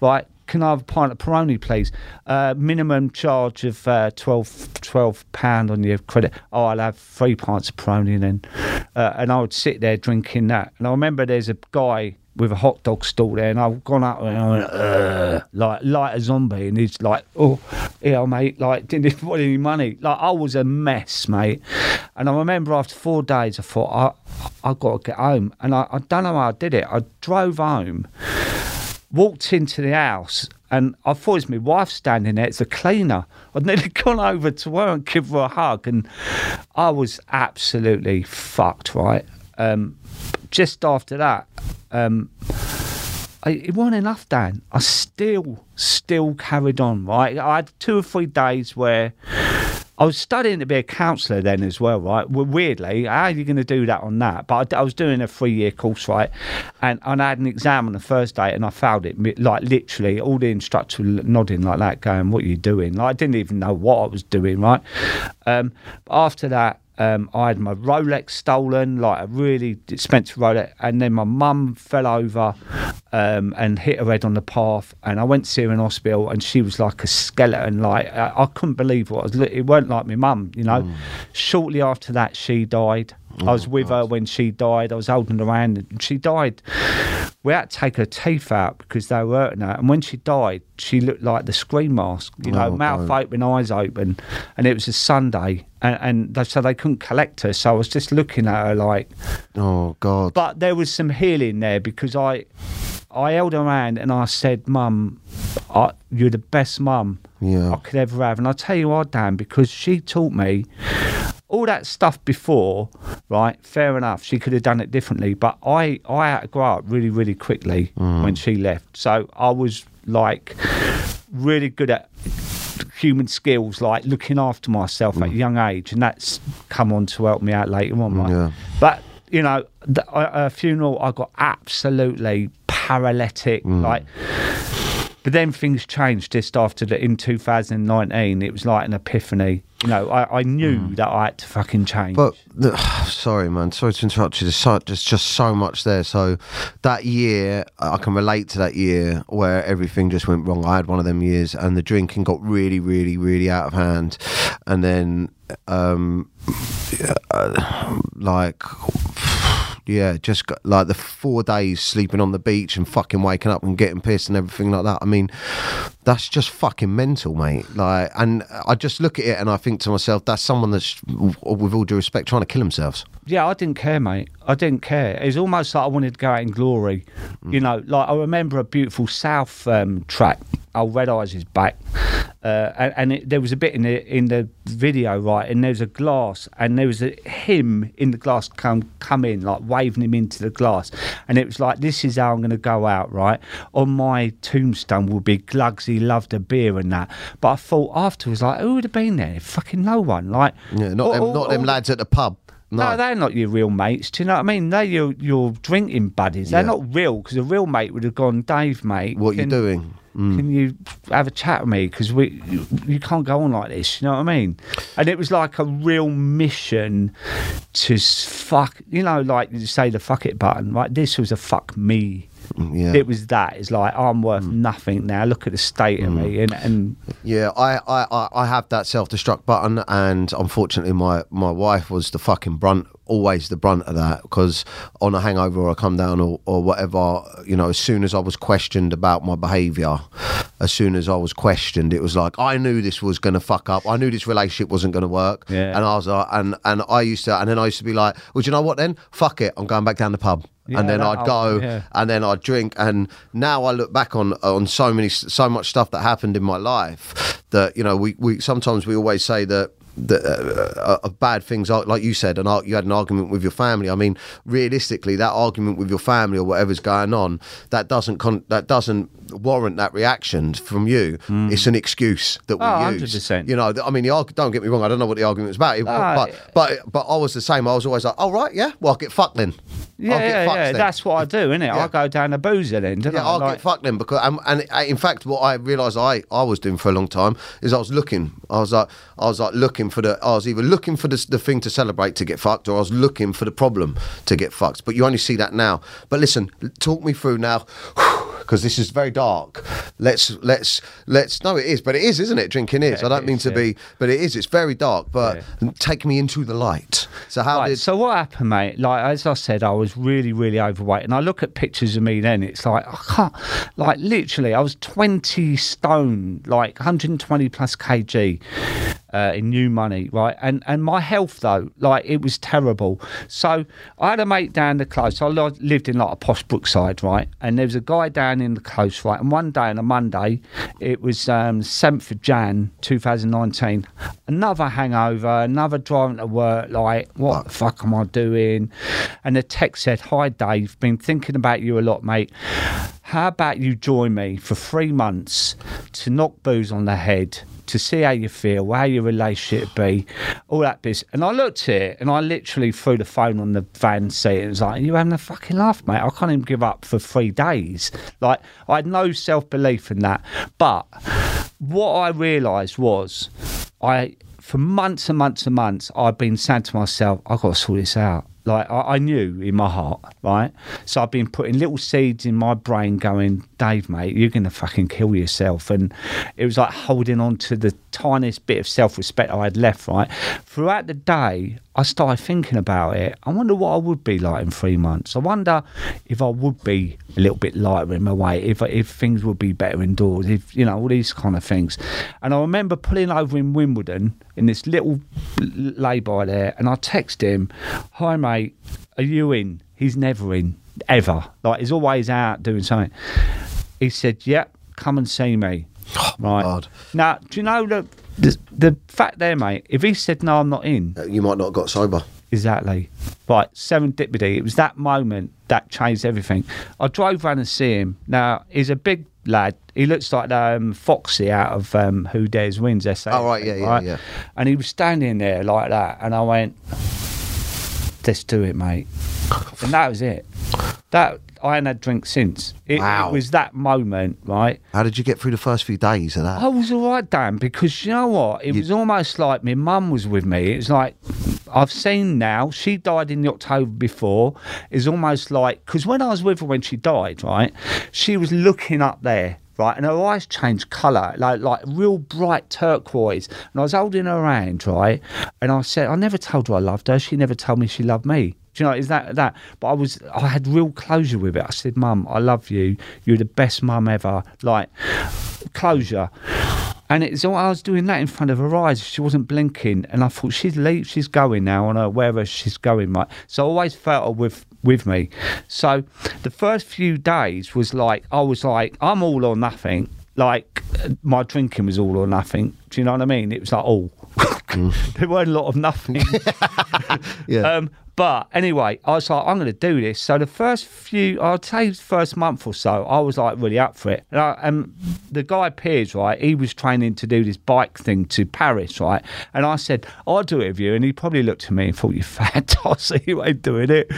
right? Can I have a pint of Peroni, please? Uh, minimum charge of uh, 12, 12 pound on your credit. Oh, I'll have three pints of Peroni then. Uh, and I would sit there drinking that. And I remember there's a guy with a hot dog stall there, and I've gone up and I went, like like a zombie, and he's like, "Oh, yeah, mate," like didn't want any money. Like I was a mess, mate. And I remember after four days, I thought I I got to get home, and I, I don't know how I did it. I drove home, walked into the house. And I thought it was my wife standing there. It's a cleaner. I'd nearly gone over to her and give her a hug, and I was absolutely fucked. Right. Um, just after that, um, I, it wasn't enough, Dan. I still, still carried on, right? I had two or three days where I was studying to be a counsellor then as well, right? Well, weirdly, how are you going to do that on that? But I, I was doing a three year course, right? And, and I had an exam on the first day and I failed it, like literally, all the instructors nodding like that, going, What are you doing? Like, I didn't even know what I was doing, right? Um, after that, um, I had my Rolex stolen, like a really expensive Rolex, and then my mum fell over um, and hit her head on the path, and I went to see her in hospital, and she was like a skeleton. Like I, I couldn't believe what I was. It weren't like my mum, you know. Shortly after that, she died. I was with her when she died. I was holding her hand, and she died. We had to take her teeth out because they were hurting her. And when she died, she looked like the Scream mask, you know, Oh, mouth God. open, eyes open. And it was a Sunday, and, and they, so they couldn't collect her. So I was just looking at her like, Oh God. but there was some healing there because I, I held her hand and I said, "Mum, I, you're the best mum Yeah. I could ever have." And I tell you what, Dan, because she taught me all that stuff before. Right, fair enough. She could have done it differently, but I, I had to grow up really, really quickly mm. when she left. So I was like really good at human skills like looking after myself at a young age and that's come on to help me out later on right? Yeah. but you know the, a, a funeral i got absolutely paralytic mm. like But then things changed just after that. In 2019, it was like an epiphany. You know, I, I knew that I had to fucking change. But sorry, man. Sorry to interrupt you. There's, so, there's just so much there. So that year, I can relate to that year where everything just went wrong. I had one of them years, and the drinking got really, really, really out of hand, and then, um, uh, like. Yeah, just got, like the four days sleeping on the beach and fucking waking up and getting pissed and everything like that. I mean, that's just fucking mental, mate. Like, and I just look at it and I think to myself, that's someone that's, with all due respect, trying to kill themselves. Yeah, I didn't care, mate. I didn't care. It was almost like I wanted to go out in glory. You know, like I remember a beautiful South um, track. Old Red Eyes is back, uh, and, and it, there was a bit in the in the video, right? And there was a glass, and there was a him in the glass come come in, like waving him into the glass, and it was like, "This is how I'm going to go out, right?" On my tombstone will be Glugsy loved a beer and that. But I thought afterwards, like, who would have been there? Fucking no one. Like, Yeah, not them, not them lads at the pub. No, no, they're not your real mates. Do you know what I mean? They're your, your drinking buddies. They're Yeah. not real because a real mate would have gone, Dave, mate. what you doing? Mm. Can you have a chat with me? Because we, you, you can't go on like this. You know what I mean? And it was like a real mission to fuck. You know, like you say the fuck it button. Like this was a fuck me. Mm, yeah. It was that. It's like I'm worth mm. nothing now. Look at the state of mm. me. And, and Yeah, I, I, I- have that self destruct button, and unfortunately, my, my wife was the fucking brunt, always the brunt of that. Because on a hangover or I come down or, or whatever, you know, as soon as I was questioned about my behaviour, as soon as I was questioned, it was like I knew this was going to fuck up. I knew this relationship wasn't going to work. Yeah. And I was like, and and I used to, and then I used to be like, well, do you know what? Then fuck it, I'm going back down the pub. Yeah, and then I'd go, yeah. and then I'd drink. And now I look back on on so many so much stuff that happened in my life that you know we, we sometimes we always say that. That uh, uh, bad things are like you said, and you had an argument with your family. I mean, realistically, that argument with your family or whatever's going on, that doesn't con- that doesn't warrant that reaction from you. It's an excuse that we Oh, use. 100%. You know, I mean, the don't get me wrong. I don't know what the argument was about, Ah, but but but I was the same. I was always like, oh right, yeah, well, I'll get fucked then. Yeah, I'll get yeah, fucked yeah. then. That's what I do, innit? Yeah. I go down the boozer then, don't Yeah, I? I'll Like- get fucked then because um, and uh, in fact, what I realised I I was doing for a long time is I was looking. I was like I was like looking for the. I was either looking for the, the thing to celebrate to get fucked, or I was looking for the problem to get fucked. But you only see that now. But listen, talk me through now. Because this is very dark. Let's let's let's. No, it is, but it is, isn't it? Drinking is. Yeah, I don't mean is, to yeah. be, but it is. It's very dark. But take me into the light. So how Right, did? so what happened, mate? Like as I said, I was really, really overweight, and I look at pictures of me then. It's like I can't, like literally, I was twenty stone, like 120 plus kg uh, in new money, right? And and my health though, like it was terrible. So I had a mate down the close. I lived in like a posh Brookside, right? And there was a guy down in the close, right? And one day on a Monday, it was um, 7th of Jan 2019. Another hangover, another driving to work. Like, what the fuck am I doing? And the text said, "Hi Dave, been thinking about you a lot, mate. How about you join me for three months to knock booze on the head?" To see how you feel, how your relationship be, all that business. And I looked at it and I literally threw the phone on the van seat and was like, You having a fucking laugh, mate? I can't even give up for three days. Like, I had no self belief in that. But what I realised was, I, for months and months and months, I've been saying to myself, I've got to sort this out. Like I, I knew in my heart, right? So I've been putting little seeds in my brain, going, Dave, mate, you're gonna fucking kill yourself. And it was like holding on to the tiniest bit of self-respect I had left, right? Throughout the day, I started thinking about it. I wonder what I would be like in three months. I wonder if I would be a little bit lighter in my weight, if if things would be better indoors, if you know all these kind of things. And I remember pulling over in Wimbledon in this little l- lay-by there, and I text him, "Hi mate, are you in?" He's never in ever. Like he's always out doing something. He said, "Yep, come and see me." right God. now, do you know the, the the fact there, mate? If he said no, I'm not in. You might not have got sober. Exactly. Right, serendipity. It was that moment that changed everything. I drove round to see him. Now, he's a big lad. He looks like um, Foxy out of um, Who Dares Wins. Oh, right, yeah, yeah, yeah. And he was standing there like that. And I went, let's do it, mate. And that was it. That I hadn't had drink since. It, Wow. it was that moment, right? How did you get through the first few days of that? I was all right, Dan, because you know what? It was almost like my mum was with me. It's like I've seen now. She died in the October before. It's almost like because when I was with her when she died, right, she was looking up there. Right, and her eyes changed colour, like like real bright turquoise. And I was holding her hand, right, and I said, I never told her I loved her. She never told me she loved me. Do you know, is that that? But I was, I had real closure with it. I said, Mum, I love you. You're the best mum ever. Like, closure. And it's all I was doing that in front of her eyes. She wasn't blinking, and I thought she's leave, she's going now on her wherever she's going, right? So I always felt her with with me. So the first few days was like I was like I'm all or nothing. Like my drinking was all or nothing. Do you know what I mean? It was like all. there weren't a lot of nothing. Yeah. Um, but anyway, I was like, I'm going to do this. So the first few, I'd say first month or so, I was like really up for it. And, I, and the guy Piers, right, he was training to do this bike thing to Paris, right? And I said, I'll do it with you. And he probably looked at me and thought, you fat tossy, you ain't doing it.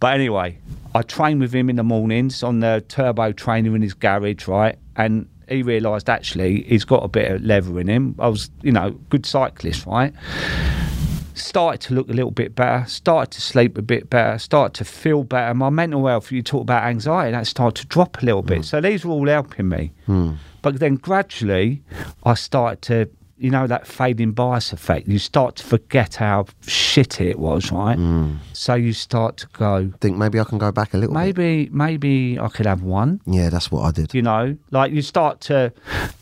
But anyway, I trained with him in the mornings on the turbo trainer in his garage, right? And he realised actually he's got a bit of leather in him. I was, you know, good cyclist, right? Started to look a little bit better, started to sleep a bit better, started to feel better. My mental health, you talk about anxiety, that started to drop a little bit. Hmm. So these were all helping me. Hmm. But then gradually, I started to, you know, that fading bias effect. You start to forget how shitty it was, right? Hmm. So you start to go, Think maybe I can go back a little bit. maybe, maybe I could have one Yeah, that's what I did. you know like you start to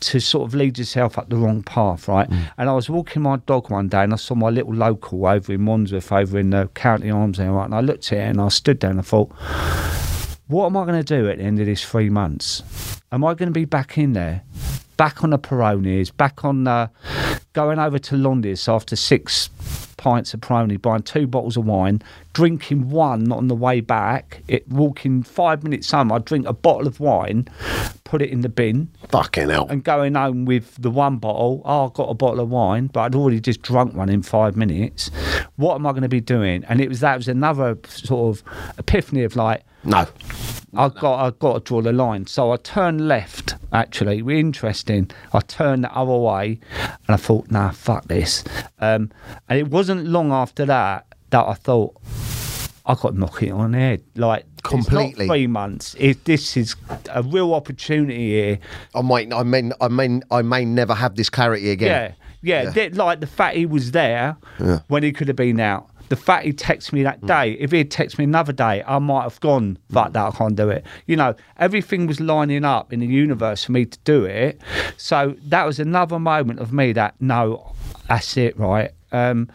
to sort of lead yourself up the wrong path right hmm. and i was walking my dog one day and i saw my little local over in wandsworth over in the county arms there right and i looked at it and i stood there and i thought what am i going to do at the end of this three months am i going to be back in there back on the Peronis, back on uh, going over to Londis after six pints of Peroni, buying two bottles of wine, drinking one on the way back, it walking five minutes home, I'd drink a bottle of wine, put it in the bin, Fucking hell. and going home with the one bottle. Oh, I've got a bottle of wine, but I'd already just drunk one in five minutes. What am I going to be doing? And it was that was another sort of epiphany of like, No. I've got I've got to draw the line. So I turned left. Actually, we're interesting. I turned the other way, and I thought, nah, fuck this. Um, and it wasn't long after that that I thought I got to knock it on the head. Like Completely. Three months. If this is a real opportunity here. I might. I mean. I mean. I may never have this clarity again. Yeah, yeah. th- like the fact he was there when he could have been out. The fact he texted me that hmm. day. If he had texted me another day, I might have gone, hmm. fuck that, I can't do it. You know, everything was lining up in the universe for me to do it. So that was another moment of me that, no, that's it, right? Um,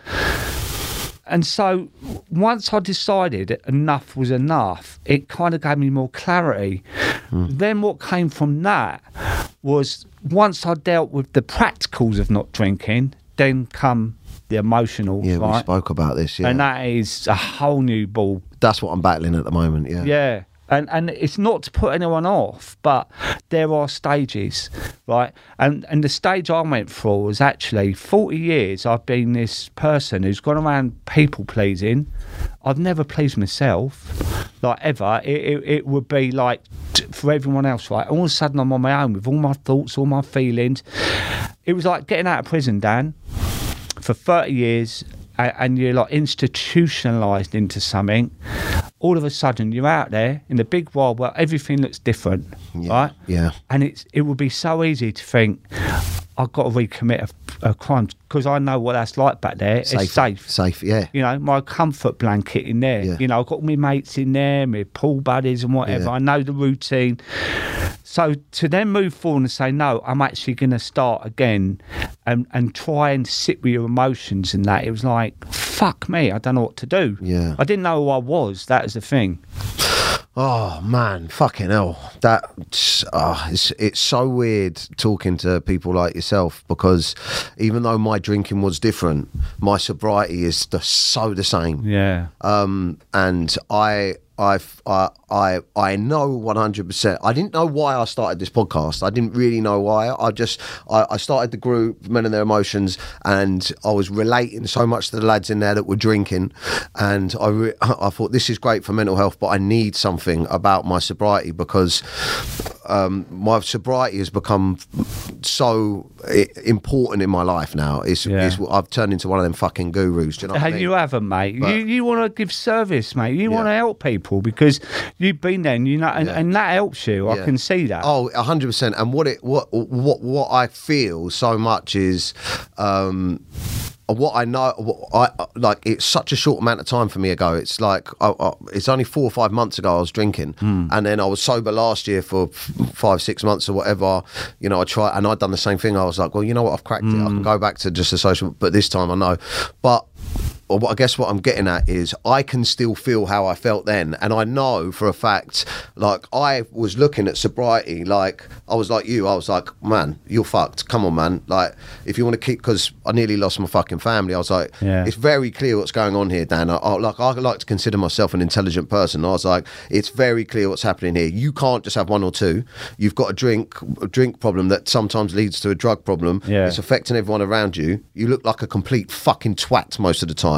and so once I decided enough was enough, it kind of gave me more clarity. Hmm. Then what came from that was once I dealt with the practicals of not drinking, then come the emotional, Yeah, we spoke about this. Yeah, And that is a whole new ball. that's what I'm battling at the moment. Yeah. Yeah. And and it's not to put anyone off, but there are stages, right? And and the stage I went through was actually forty years I've been this person who's gone around people pleasing. I've never pleased myself, like ever. It, it, it would be like for everyone else, right? All of a sudden I'm on my own with all my thoughts, all my feelings. It was like getting out of prison, Dan for 30 years and, and you're like institutionalized into something all of a sudden you're out there in the big world where everything looks different Yeah, right yeah. and it's it would be so easy to think i've got to recommit a, a crime because i know what that's like back there it's safe Safe. Yeah. you know, my comfort blanket in there. Yeah. You know, I've got my mates in there, my pool buddies and whatever. Yeah. I know the routine. So to then move forward and say, no, I'm actually going to start again and, and try and sit with your emotions and that, it was like, fuck me, I don't know what to do. Yeah. I didn't know who I was. That was the thing. Oh man, fucking hell! That uh, it's it's so weird talking to people like yourself because even though my drinking was different, my sobriety is the, so the same. Yeah. Um, and I I, I, I know 100%. I didn't know why I started this podcast. I didn't really know why. I just, I, I started the group, Men and Their Emotions, and I was relating so much to the lads in there that were drinking. And I, re- I thought, this is great for mental health, but I need something about my sobriety because um, my sobriety has become so important in my life now. It's, Yeah. it's I've turned into one of them fucking gurus. Do you know what I mean? You haven't, mate. But- you you want to give service, mate. You Yeah. want to help people because you've been there, and you know, and, Yeah. and that helps you. I can see that. Oh, hundred percent. And what it what what what I feel so much is. Um, what I know, what I like, it's such a short amount of time for me ago. It's like I, I, it's only four or five months ago I was drinking, and then I was sober last year for five, six months or whatever. You know, I tried, and I'd done the same thing. I was like, well, you know what, I've cracked it. I can go back to just a social, but this time I know. But or what I guess what I'm getting at is I can still feel how I felt then, and I know for a fact, like I was looking at sobriety, like I was like you, I was like, man, you're fucked. Come on, man. Like if you want to keep, because I nearly lost my fucking family. I was like, Yeah. it's very clear what's going on here, Dan. I, I like I like to consider myself an intelligent person. I was like, it's very clear what's happening here. You can't just have one or two. You've got a drink a drink problem that sometimes leads to a drug problem. Yeah. It's affecting everyone around you. You look like a complete fucking twat most of the time,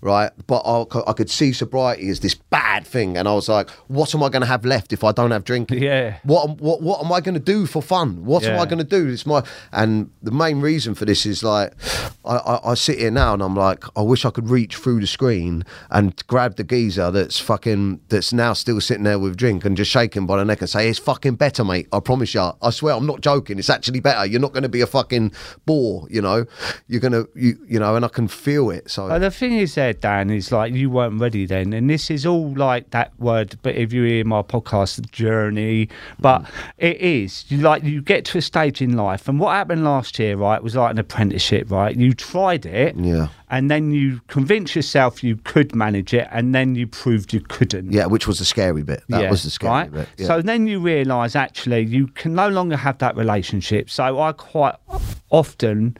right? But I could see sobriety as this bad thing, and I was like, what am I going to have left if I don't have drinking? Yeah. What am- what what am I going to do for fun? What am I going to do? It's my and the main reason for this is like I, I, I sit here now and I'm like I wish I could reach through the screen and grab the geezer that's fucking that's now still sitting there with drink and just shake him by the neck and say it's fucking better, mate. I promise you. I swear I'm not joking. It's actually better. You're not going to be a fucking bore. You know. You're gonna you you know, and I can feel it. So But the thing is, there, Dan, is like you weren't ready then, and this is all like that word. But if you hear my podcast, journey, but mm. it is you like you get to a stage in life, and what happened last year, right, was like an apprenticeship, right? You tried it, Yeah. And then you convince yourself you could manage it, and then you proved you couldn't. yeah, which was the scary bit. That Yeah, was the scary right? bit. Yeah. So then you realise actually you can no longer have that relationship. So I quite often,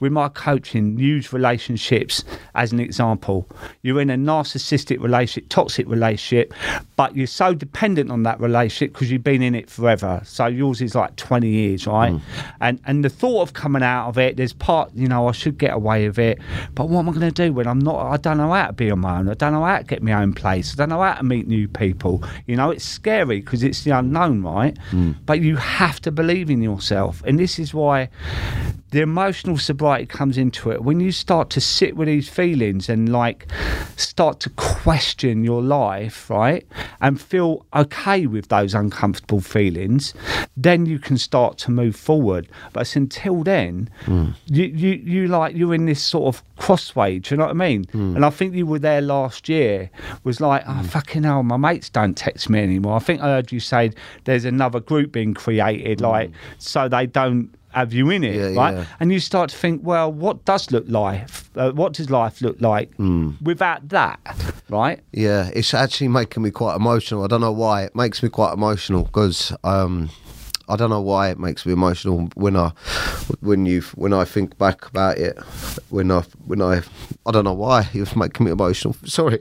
with my coaching, use relationships as an example. You're in a narcissistic relationship, toxic relationship, but you're so dependent on that relationship because you've been in it forever. So yours is like 20 years, right? Hmm. And and the thought of coming out of it, there's part, you know, I should get away with it, but what am I going to do when I'm not? I don't know how to be on my own. I don't know how to get my own place. I don't know how to meet new people. You know, it's scary because it's the unknown, right? Hmm. But you have to believe in yourself, and this is why the emotional sobriety comes into it when you start to sit with these feelings and like start to question your life right and feel okay with those uncomfortable feelings then you can start to move forward but it's until then hmm. you, you you like you're in this sort of do you know what i mean and i think you were there last year was like oh fucking hell my mates don't text me anymore i think i heard you say there's another group being created like so they don't have you in it, Yeah, right? yeah. And you start to think, well, what does look life? Uh, what does life look like Hmm. without that, right? Yeah, it's actually making me quite emotional. I don't know why it makes me quite emotional because um, I don't know why it makes me emotional when I when you when I think back about it. When I when I I don't know why it's making me emotional. Sorry,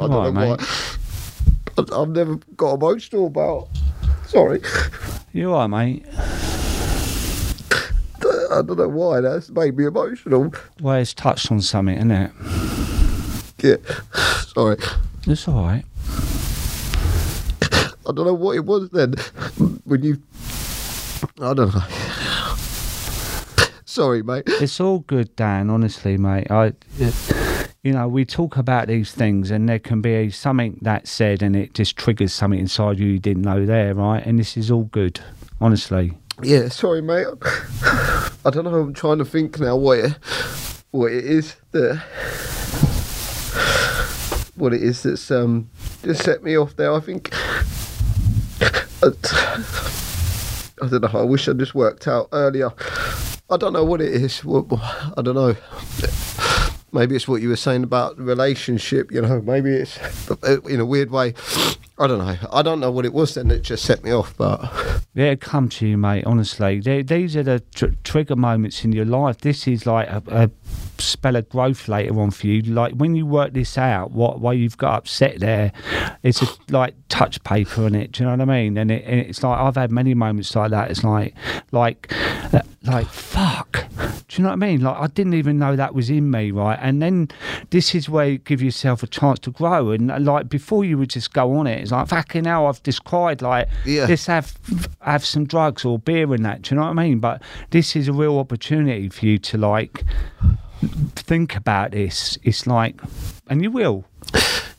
I don't Alright, know mate. why. I- I've never got emotional about. Sorry, You are, mate. I don't know why that's made me emotional. Well, it's touched on something, isn't it? Yeah, sorry. It's all right. I don't know what it was then when you. I don't know. Sorry, mate. It's all good, Dan. Honestly, mate. I, you know, we talk about these things, and there can be something that's said, and it just triggers something inside you you didn't know there, right? And this is all good, honestly. Yeah, sorry, mate. I don't know. I'm trying to think now what it, what it is that what it is that's um just set me off there. I think I, don't know. I wish I just worked out earlier. I don't know what it is. I don't know. Maybe it's what you were saying about the relationship. You know, maybe it's in a weird way. I don't know. I don't know what it was then that just set me off, but. It'll come to you, mate. Honestly, these are the tr- trigger moments in your life. This is like a, a spell of growth later on for you. Like when you work this out, what why you've got upset there, it's a, like touch paper on it. Do you know what I mean? And, it, and it's like I've had many moments like that. It's like like uh, like fuck. Do you know what I mean? Like I didn't even know that was in me, right? And then this is where you give yourself a chance to grow. And uh, like before, you would just go on it. It's like fucking hell, I've just cried. Like Yeah. let's have have some drugs or beer and that. Do you know what I mean? But this is a real opportunity for you to like think about this. It's like, and you will.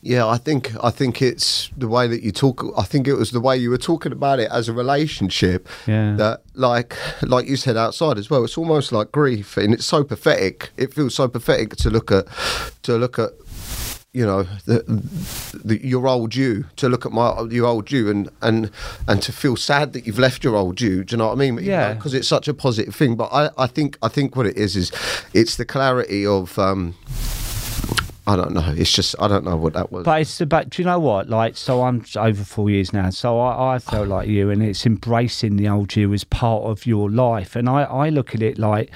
Yeah, I think I think it's the way that you talk. I think it was the way you were talking about it as a relationship. Yeah. That like like you said outside as well. It's almost like grief, and it's so pathetic. It feels so pathetic to look at to look at. You know, the, the, your old you. To look at my your old you, and and and to feel sad that you've left your old you. Do you know what I mean? Yeah. Because it's such a positive thing. But I, I think I think what it is is, it's the clarity of. Um, I don't know. It's just I don't know what that was. But it's about, do you know what? Like, so I'm over four years now. So I, I felt like you, and it's embracing the old you as part of your life. And I, I look at it like,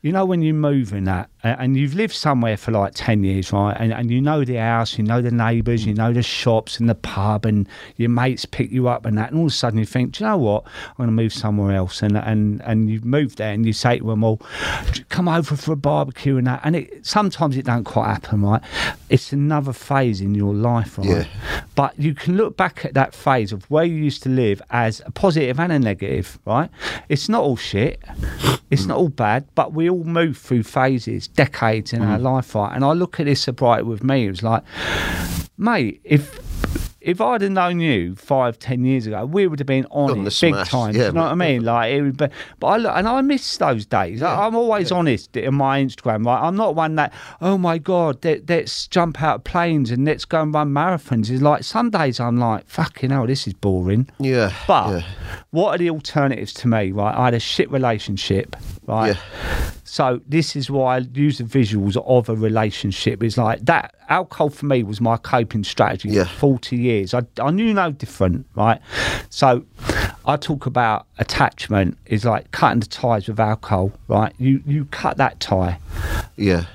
you know, when you move in that, and you've lived somewhere for like 10 years, right? And, and you know the house, you know the neighbours, you know the shops and the pub, and your mates pick you up and that. And all of a sudden you think, do you know what? I'm going to move somewhere else. And, and, and you've moved there and you say to them, all, come over for a barbecue and that. And it, sometimes it don't quite happen, right? It's another phase in your life, right? Yeah. But you can look back at that phase of where you used to live as a positive and a negative, right? It's not all shit. It's not all bad, but we all move through phases, decades in our life, right? And I look at this sobriety with me, it was like, mate, if if I'd have known you five, ten years ago, we would have been on, On it big time. yeah, you know what I mean? Like it would be, but I look, and I miss those days. I, I'm always honest in my Instagram. Right, I'm not one that oh my god, let, let's jump out of planes and let's go and run marathons. It's like some days I'm like fucking hell, this is boring. Yeah. But yeah. what are the alternatives to me? Right, I had a shit relationship. Right. So this is why I use the visuals of a relationship. It's like that alcohol for me was my coping strategy Yeah. for 40 years. I, I knew no different, right? So I talk about attachment is like cutting the ties with alcohol, right? You you cut that tie, Yeah.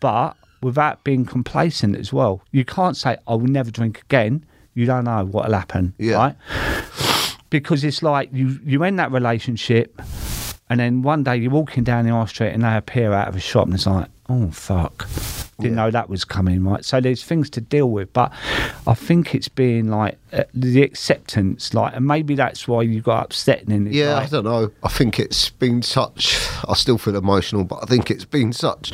but without being complacent as well. You can't say I will never drink again. You don't know what'll happen, Yeah. right? Because it's like you you end that relationship, and then one day you're walking down the high street and they appear out of a shop, and it's like, oh fuck, didn't know that was coming, right? So there's things to deal with, but I think it's being like uh, the acceptance, like, and maybe that's why you got upset. And then it's Yeah, I don't know. I think it's been such. I still feel emotional, but I think it's been such.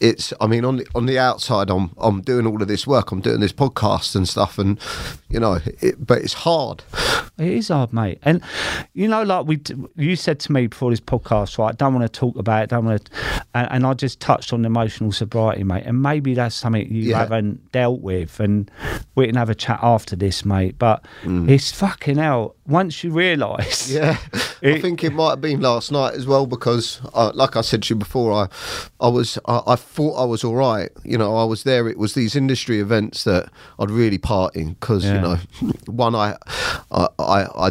It's. I mean, on the on the outside, I'm I'm doing all of this work. I'm doing this podcast and stuff, and you know, it, but it's hard. It is hard, mate. And you know, like we, you said to me before this podcast, right? Don't want to talk about it. Don't want to. And, and I just touched on emotional sobriety, mate. And maybe that's something you Yeah. haven't dealt with. And we can have a chat after this, mate. But it's fucking hell. Once you realise, Mm. Yeah, I think it might have been last night as well because, uh, like I said to you before, I, I was, I, I thought I was all right. You know, I was there. It was these industry events that I'd really part in because you know, one, I, I, I, I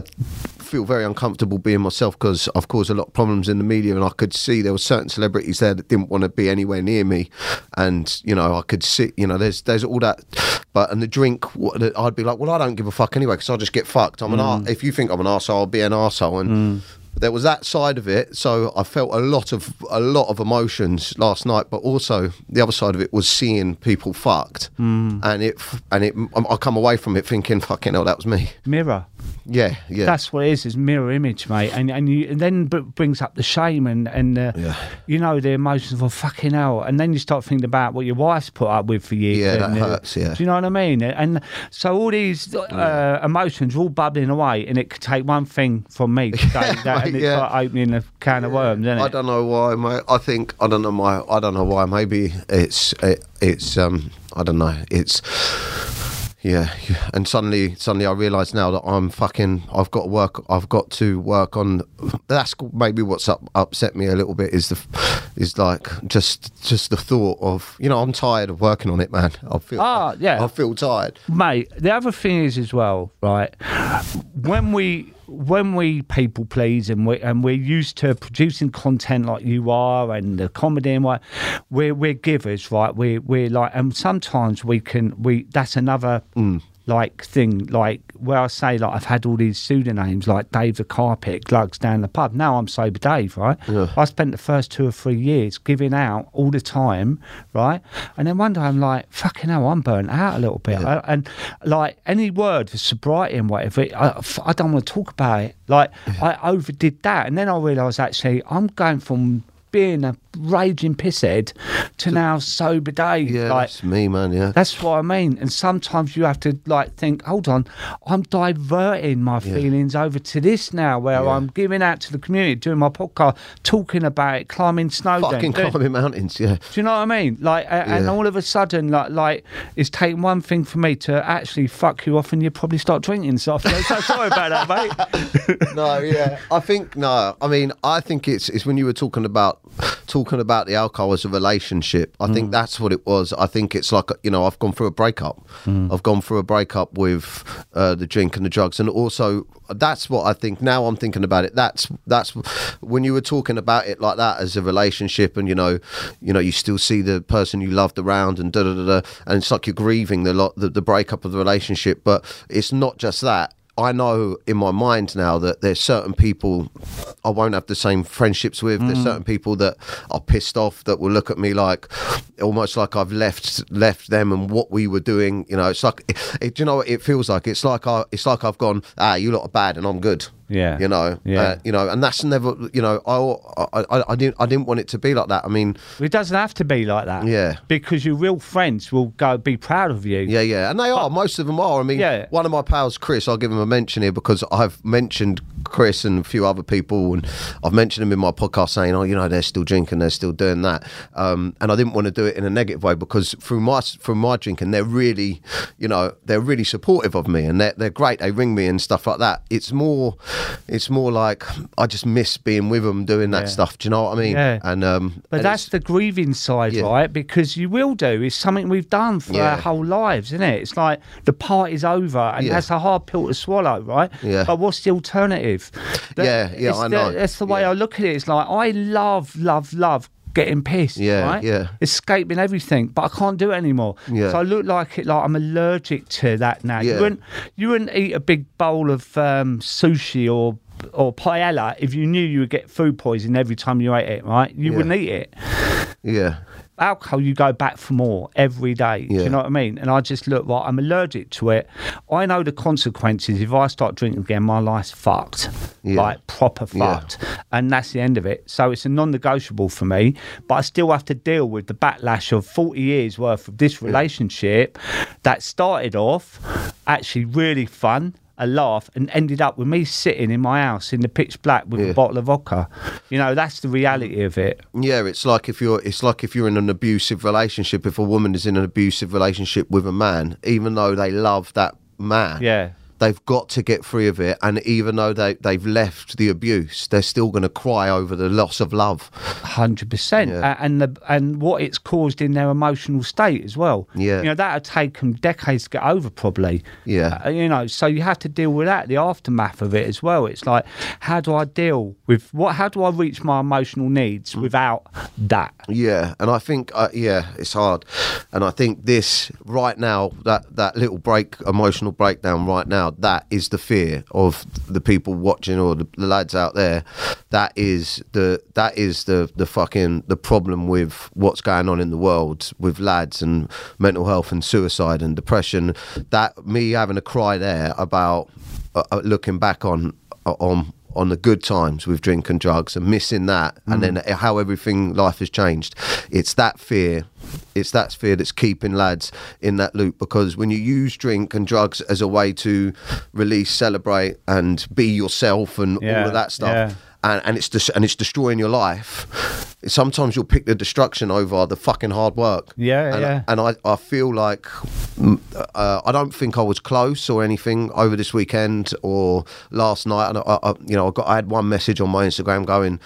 feel very uncomfortable being myself because I've caused a lot of problems in the media, and I could see there were certain celebrities there that didn't want to be anywhere near me, and you know, I could see, you know, there's, there's all that, but and the drink, what- I'd be like, well, I don't give a fuck anyway because I'll just get fucked. I'm an mm. ar- if you think I'm an arsehole, I'll be an arsehole. And mm. There was that side of it. So I felt a lot of a lot of emotions last night, but also the other side of it was seeing people fucked. Hmm. And it and it I come away from it thinking, fucking hell, that was me. mirror. Yeah, yeah. That's what it is, is mirror image, mate. And and you and then b- brings up the shame and and uh, Yeah. you know the emotions of oh, fucking hell. And then you start thinking about what your wife's put up with for you. Yeah, that and, uh, hurts, yeah. Do you know what I mean? And so all these uh, emotions are all bubbling away, and it could take one thing from me to take that, and mate, it's yeah. like opening a can of worms, isn't it? I don't know why, mate. I think I don't know my. I don't know why. Maybe it's it, it's um I don't know. It's yeah, and suddenly suddenly I realise now that I'm fucking. I've got to work. I've got to work on. That's maybe what's up, upset me a little bit. Is the is like just just the thought of you know I'm tired of working on it, man. I feel Ah, yeah. I feel tired. Mate, the other thing is as well, right? When we when we people please and we and we're used to producing content like you are and the comedy and what we're we're givers, right? We're we're like and sometimes we can we that's another mm. Like thing like where I say like I've had all these pseudonyms like Dave the Carpet, Glugs down the pub. Now I'm sober Dave, right? I spent the first two or three years giving out all the time, right? And then one day I'm like, fucking hell, I'm burnt out a little bit. I- and like any word for sobriety and whatever, I, I don't want to talk about it. Like I overdid that, and then I realised actually I'm going from being a raging pisshead to now sober Dave. Yeah, like that's me, man. Yeah. that's what I mean. And sometimes you have to like think, hold on, I'm diverting my feelings over to this now, where Yeah. I'm giving out to the community, doing my podcast, talking about it, climbing snow. Fucking climbing mountains. Yeah. do you know what I mean? Like, and all of a sudden, like, like it's taken one thing for me to actually fuck you off, and you probably start drinking. So, so sorry about that, mate. no, yeah. I think no. I mean, I think it's it's when you were talking about talking about the alcohol as a relationship. I Mm. think that's what it was. I think it's like you know, I've gone through a breakup. Mm. I've gone through a breakup with uh, the drink and the drugs, and also that's what I think. Now I'm thinking about it. That's that's when you were talking about it like that as a relationship, and you know, you know, you still see the person you loved around, and da da da, da and it's like you're grieving the lot the, the breakup of the relationship. But it's not just that. I know in my mind now that there's certain people I won't have the same friendships with. There's certain people that are pissed off that will look at me like almost like I've left left them and what we were doing. You know, it's like it, it, do you know what it feels like? It's like I it's like I've gone ah you lot are bad and I'm good. Yeah. you know, Yeah. uh, you know, and that's never you know I, I I didn't I didn't want it to be like that. I mean, it doesn't have to be like that. Yeah. Because your real friends will go be proud of you. Yeah, yeah, and they are. Most of them are. I mean, Yeah. one of my pals, Chris, I'll give him a mention here because I've mentioned Chris and a few other people, and I've mentioned them in my podcast saying, "Oh, you know, they're still drinking, they're still doing that," um, and I didn't want to do it in a negative way because through my through my drinking, they're really, you know, they're really supportive of me and they're they're great. They ring me and stuff like that. It's more, it's more like I just miss being with them doing that Yeah. stuff. Do you know what I mean? Yeah. And um, But and that's the grieving side, Yeah. right? Because you will do. It's something we've done for Yeah. our whole lives, isn't it? It's like the party's over, and Yeah. that's a hard pill to swallow, right? Yeah. But what's the alternative? Yeah, yeah, it's I the- know. That's the way Yeah. I look at it. It's like I love, love, love getting pissed. Yeah, right? yeah. Escaping everything, but I can't do it anymore. Yeah. So I look like it. Like I'm allergic to that now. You wouldn't, you wouldn't eat a big bowl of um, sushi or. Or paella, if you knew you would get food poisoning every time you ate it, right? You Yeah. wouldn't eat it yeah, alcohol you go back for more every day? Do you know what i mean? And i just look right i'm allergic to it. I know the consequences. If i start drinking again my life's fucked. Yeah. like proper Yeah. fucked. And that's the end of it. So it's a non-negotiable for me but i still have to deal with the backlash of 40 years worth of this relationship that started off actually really fun a laugh and ended up with me sitting in my house in the pitch black with Yeah. a bottle of vodka you know that's the reality of it Yeah, it's like if you're it's like if you're in an abusive relationship. If a woman is in an abusive relationship with a man, even though they love that man, yeah they've got to get free of it. And even though they they've left the abuse, they're still going to cry over the loss of love. hundred percent, Yeah. and the and what it's caused in their emotional state as well. Yeah. you know that'll take them decades to get over, probably. Yeah. Uh, you know, so you have to deal with that, the aftermath of it as well. It's like, how do I deal with what? How do I reach my emotional needs without that? Yeah, and I think uh, yeah, it's hard, and I think this right now that that little break, emotional breakdown right now, that is the fear of the people watching or the, the lads out there. That is the that is the the fucking the problem with what's going on in the world with lads and mental health and suicide and depression. That me having a cry there about uh, uh, looking back on on on the good times with drink and drugs and missing that and then mm. how everything life has changed it's that fear it's that fear that's keeping lads in that loop because when you use drink and drugs as a way to release celebrate and be yourself and all of that stuff yeah. And, and it's des- and it's destroying your life sometimes you'll pick the destruction over the fucking hard work Yeah, and, yeah. and I, I feel like mm, uh, I don't think I was close or anything over this weekend or last night. And I, I, you know, I got I had one message on my Instagram going,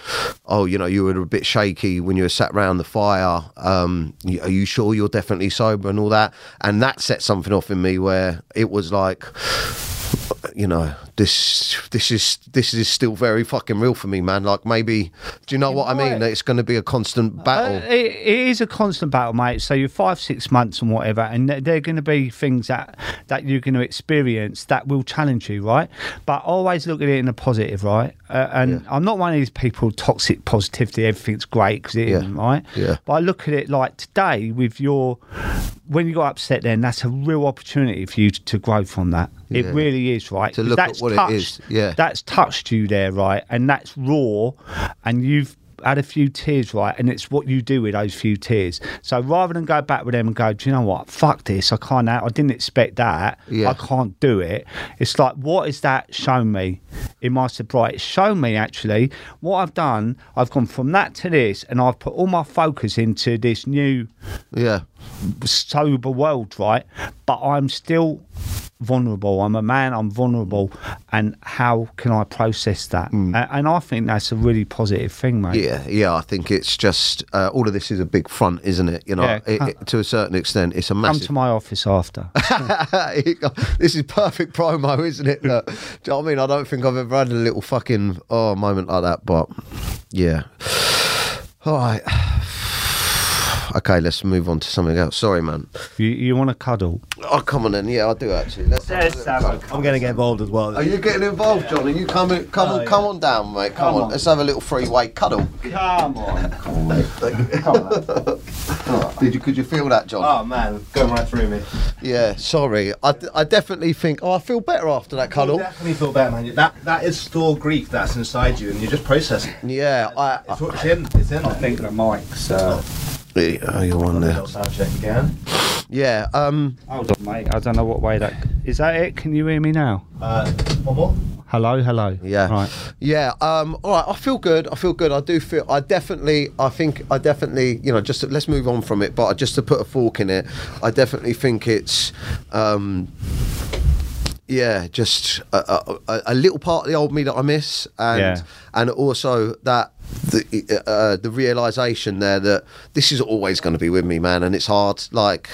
"Oh, you know, you were a bit shaky when you were sat around the fire. Um, are you sure you're definitely sober and all that?" And that set something off in me where it was like. You know, this this is this is still very fucking real for me, man. Like maybe, do you know what I mean? That it's going to be a constant battle. Uh, it, it is a constant battle, mate. So you're five, six months and whatever, and there- are going to be things that that you're going to experience that will challenge you, right? But always look at it in a positive, right? Uh, and I'm not one of these people toxic positivity. Everything's great because it Yeah. not right? Yeah. But I look at it like today with your when you got upset, then that's a real opportunity for you to, to grow from that. It Yeah. really is, right? To look at that's what it touched, is, yeah. that's touched you there, right? And that's raw, and you've had a few tears, right? And it's what you do with those few tears. So rather than go back with them and go, do you know what? Fuck this. I can't. I didn't expect that. Yeah. I can't do it. It's like, what has that shown me in my sobriety? It's shown me actually what I've done. I've gone from that to this, and I've put all my focus into this new yeah, sober world, right? But I'm still vulnerable. I'm a man. I'm vulnerable, and how can I process that? A- And, I think that's a really positive thing, mate. Yeah, yeah. I think it's just uh, all of this is a big front, isn't it? You know, Yeah. it, it- to a certain extent, it's a massive. Come to my office after. this is perfect promo, isn't it? Look, do you know what I mean? I don't think I've ever had a little fucking oh moment like that, but yeah. All right. Okay, let's move on to something else. Sorry, man. you you want to cuddle? Oh, come on then. Yeah, I do actually. Let's have a Let's have a cuddle. I'm going to get involved as well. Are you getting involved, John? Are you coming? Come on, Oh, come on down, mate. Come, Come on. on. let's have a little freeway cuddle. Come on. Did you? Could you feel that, John? Oh man, going right through me. Yeah. Sorry. I, I definitely think. Oh, I feel better after that You cuddle. definitely feel better, man. That that is stored grief that's inside you, and you're just processing. Yeah. I. It's, it's in. It's in. I think the mic's. Uh, I oh, you're on there. Sound check again. Yeah. Um. hold on, mate. I don't know what way that is. That it? Can you hear me now? Uh, one more. Hello, hello. Yeah. Right. Yeah. Um. All right. I feel good. I feel good. I do feel. I definitely. I think. I definitely. You know. Just to, let's move on from it. But just to put a fork in it, I definitely think it's. Um. Yeah, just a, a, a little part of the old me that I miss, and Yeah. and also that the uh, the realization there that this is always going to be with me, man, and it's hard. Like,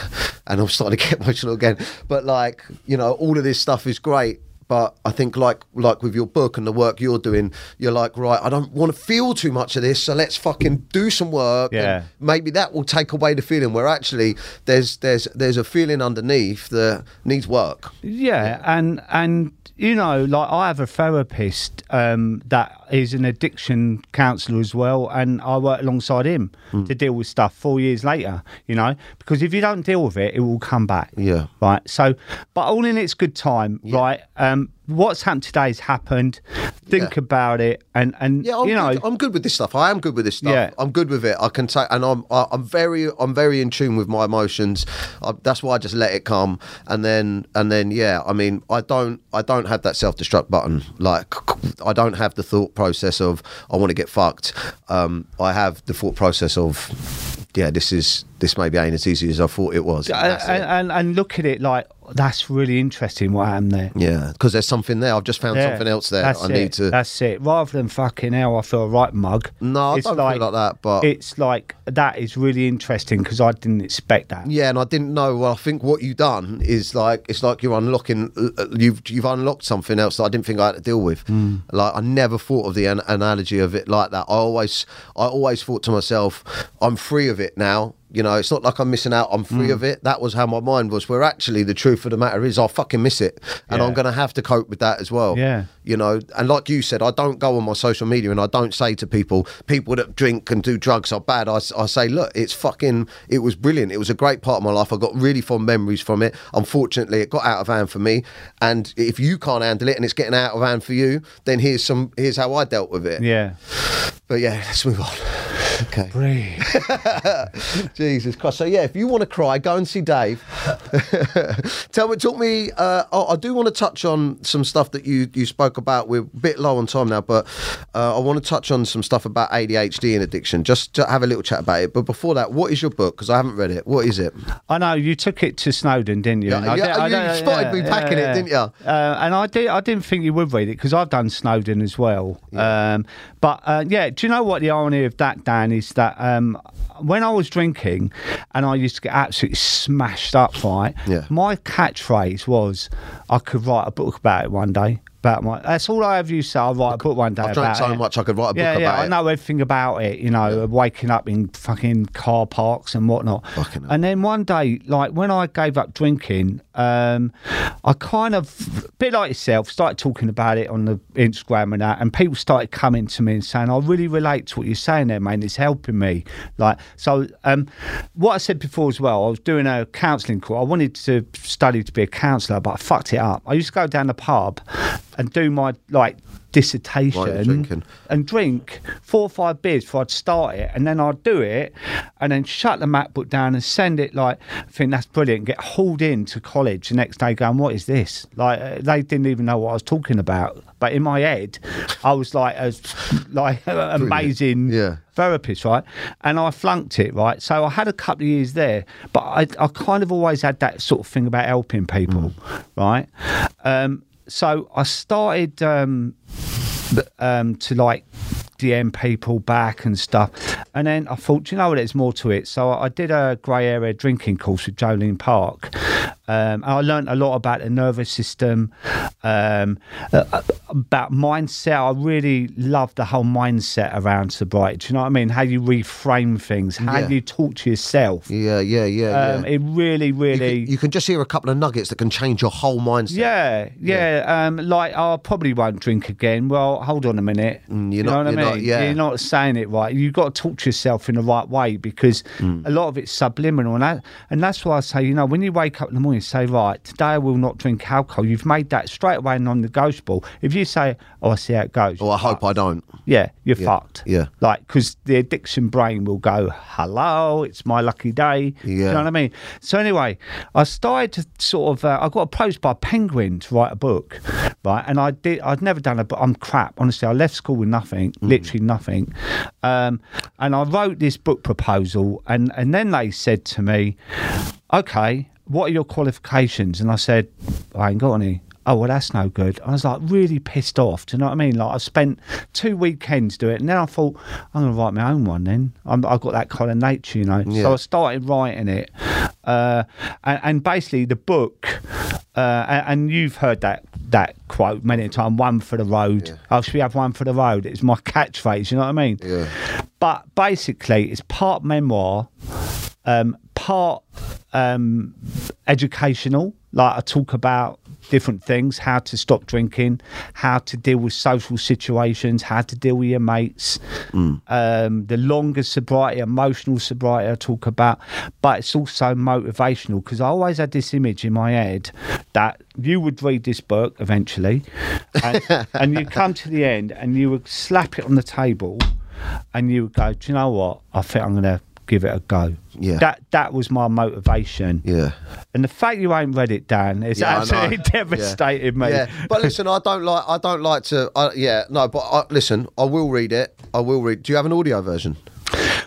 and I'm starting to get emotional again. But like, you know, all of this stuff is great. But I think, like, like with your book and the work you're doing, you're like, right, I don't want to feel too much of this, so let's fucking do some work. and Yeah. maybe that will take away the feeling. Where actually, there's there's there's a feeling underneath that needs work. Yeah, and and you know, like I have a therapist um, that is an addiction counsellor as well, and I work alongside him Hmm. to deal with stuff four years later. You know, because if you don't deal with it, it will come back. Yeah. Right. So, but all in its good time. Right. Um, what's happened today has happened. Think Yeah. about it, and and Yeah, I'm, you know, good. I'm good with this stuff. I am good with this stuff. Yeah. I'm good with it. I can take, and I'm I- I'm very I'm very in tune with my emotions. I, that's why I just let it come, and then and then yeah. I mean, I don't I don't have that self destruct button. Like I don't have the thought process of I want to get fucked. Um, I have the thought process of yeah, this is this maybe ain't as easy as I thought it was. and, and, and, and look at it like that's really interesting what happened there. yeah, because there's something there. I've just found Yeah, something else there. That's I it. need to. That's it. Rather than fucking hell, I feel right mug. No, I it's don't feel like that, but- it's like that is really interesting because I didn't expect that. Yeah, and I didn't know. Well, I think what you've done is like it's like you're unlocking. uh, You've you've unlocked something else that I didn't think I had to deal with. Like I never thought of the an- analogy of it like that. I always I always thought to myself, I'm free of it now. You know, it's not like I'm missing out. I'm free mm. of it. That was how my mind was. Where actually the truth of the matter is, I fucking miss it, and Yeah. I'm going to have to cope with that as well. Yeah. You know, and like you said, I don't go on my social media and I don't say to people, people that drink and do drugs are bad. I, I say, look, it's fucking, it was brilliant. It was a great part of my life. I got really fond memories from it. Unfortunately, it got out of hand for me. And if you can't handle it and it's getting out of hand for you, then here's some, here's how I dealt with it. Yeah. But yeah, let's move on. Okay. Breathe. Jesus Christ. So yeah, if you want to cry, go and see Dave. Tell me, talk me. Uh, oh, I do want to touch on some stuff that you you spoke about. We're a bit low on time now, but uh, I want to touch on some stuff about ADHD and addiction. Just to have a little chat about it. But before that, what is your book? Because I haven't read it. What is it? I know you took it to Snowdon, didn't you? Yeah, yeah, did- you spotted me packing it, didn't you? Uh, and I did. I didn't think you would read it because I've done Snowdon as well. Um, but uh, yeah, do you know what the irony of that, Dan? Is that um, when I was drinking and I used to get absolutely smashed up, right? Yeah. My catchphrase was, I could write a book about it one day. About my, that's all I ever used to say. I'll write a book one day I've about drank so it. much I could write a book yeah, yeah, about I know everything about it. You know, waking up in fucking car parks and whatnot. Fucking and then one day, like when I gave up drinking, um, I kind of, a bit like yourself, started talking about it on the Instagram and that, and people started coming to me and saying, "I really relate to what you're saying there, man. It's helping me." Like, so um, what I said before as well, I was doing a counselling course. I wanted to study to be a counsellor, but I fucked it up. I used to go down the pub and do my like dissertation and drink four or five beers before I'd start it, and then I'd do it, and then shut the MacBook down and send it. Like, I think that's brilliant. Get hauled into college the next day, going, "What is this?" Like, uh, they didn't even know what I was talking about. But in my head, I was like a like amazing Yeah. therapist, right? And I flunked it, right? So I had a couple of years there, but I, I kind of always had that sort of thing about helping people, right? Um, so I started um, um, to like DM people back and stuff. And then I thought, you know what, there's more to it. So I did a grey area drinking course with Jolene Park. Um, and I learned a lot about the nervous system, um, uh, about mindset. I really love the whole mindset around sobriety. Do you know what I mean? How you reframe things, how Yeah. you talk to yourself. Yeah, yeah, yeah, Um, yeah. It really, You really. can, you can just hear a couple of nuggets that can change your whole mindset. Yeah, yeah. Um, like I probably won't drink again. Well, hold on a minute. Mm, you you're know not- what I mean? not- yeah. You're not saying it right. You've got to talk to yourself in the right way because Mm. a lot of it's subliminal, and that, and that's why I say, you know, when you wake up in the morning, say, right, today I will not drink alcohol. You've made that straight away non-negotiable. If you say, oh, I see how it goes. Or I hope I don't. Yeah, you're Yeah, fucked. yeah. Like, because the addiction brain will go, hello, it's my lucky day. Yeah. You know what I mean? So, anyway, I started to sort of, uh, I got approached by Penguin to write a book, right? And I did, I'd never done a book. I'm crap. Honestly, I left school with nothing, Mm. literally nothing. Um, and I wrote this book proposal, and, and then they said to me, okay, what are your qualifications? And I said, I ain't got any. Oh well, that's no good. I was like really pissed off. Do you know what I mean? Like I spent two weekends doing it, and then I thought I'm going to write my own one. Then I'm, I've got that kind of nature, you know. Yeah. So I started writing it, uh, and, and basically the book. Uh, and, and you've heard that that quote many times. One for the road. Oh, should we have one for the road? It's my catchphrase. You know what I mean? Yeah. But basically, it's part memoir, um, part um, educational. Like I talk about different things, how to stop drinking, how to deal with social situations, how to deal with your mates. Um, the longer sobriety, emotional sobriety, I talk about. But it's also motivational because I always had this image in my head that you would read this book eventually, and, and you come to the end and you would slap it on the table and you would go, Do you know what? I think I'm going to give it a go. Yeah. That that was my motivation. Yeah. And the fact you ain't read it, Dan, is Yeah, absolutely Yeah. devastated me. Yeah, but listen, I don't like. I don't like to. I, yeah, no, but I, listen, I will read it. I will read. Do you have an audio version?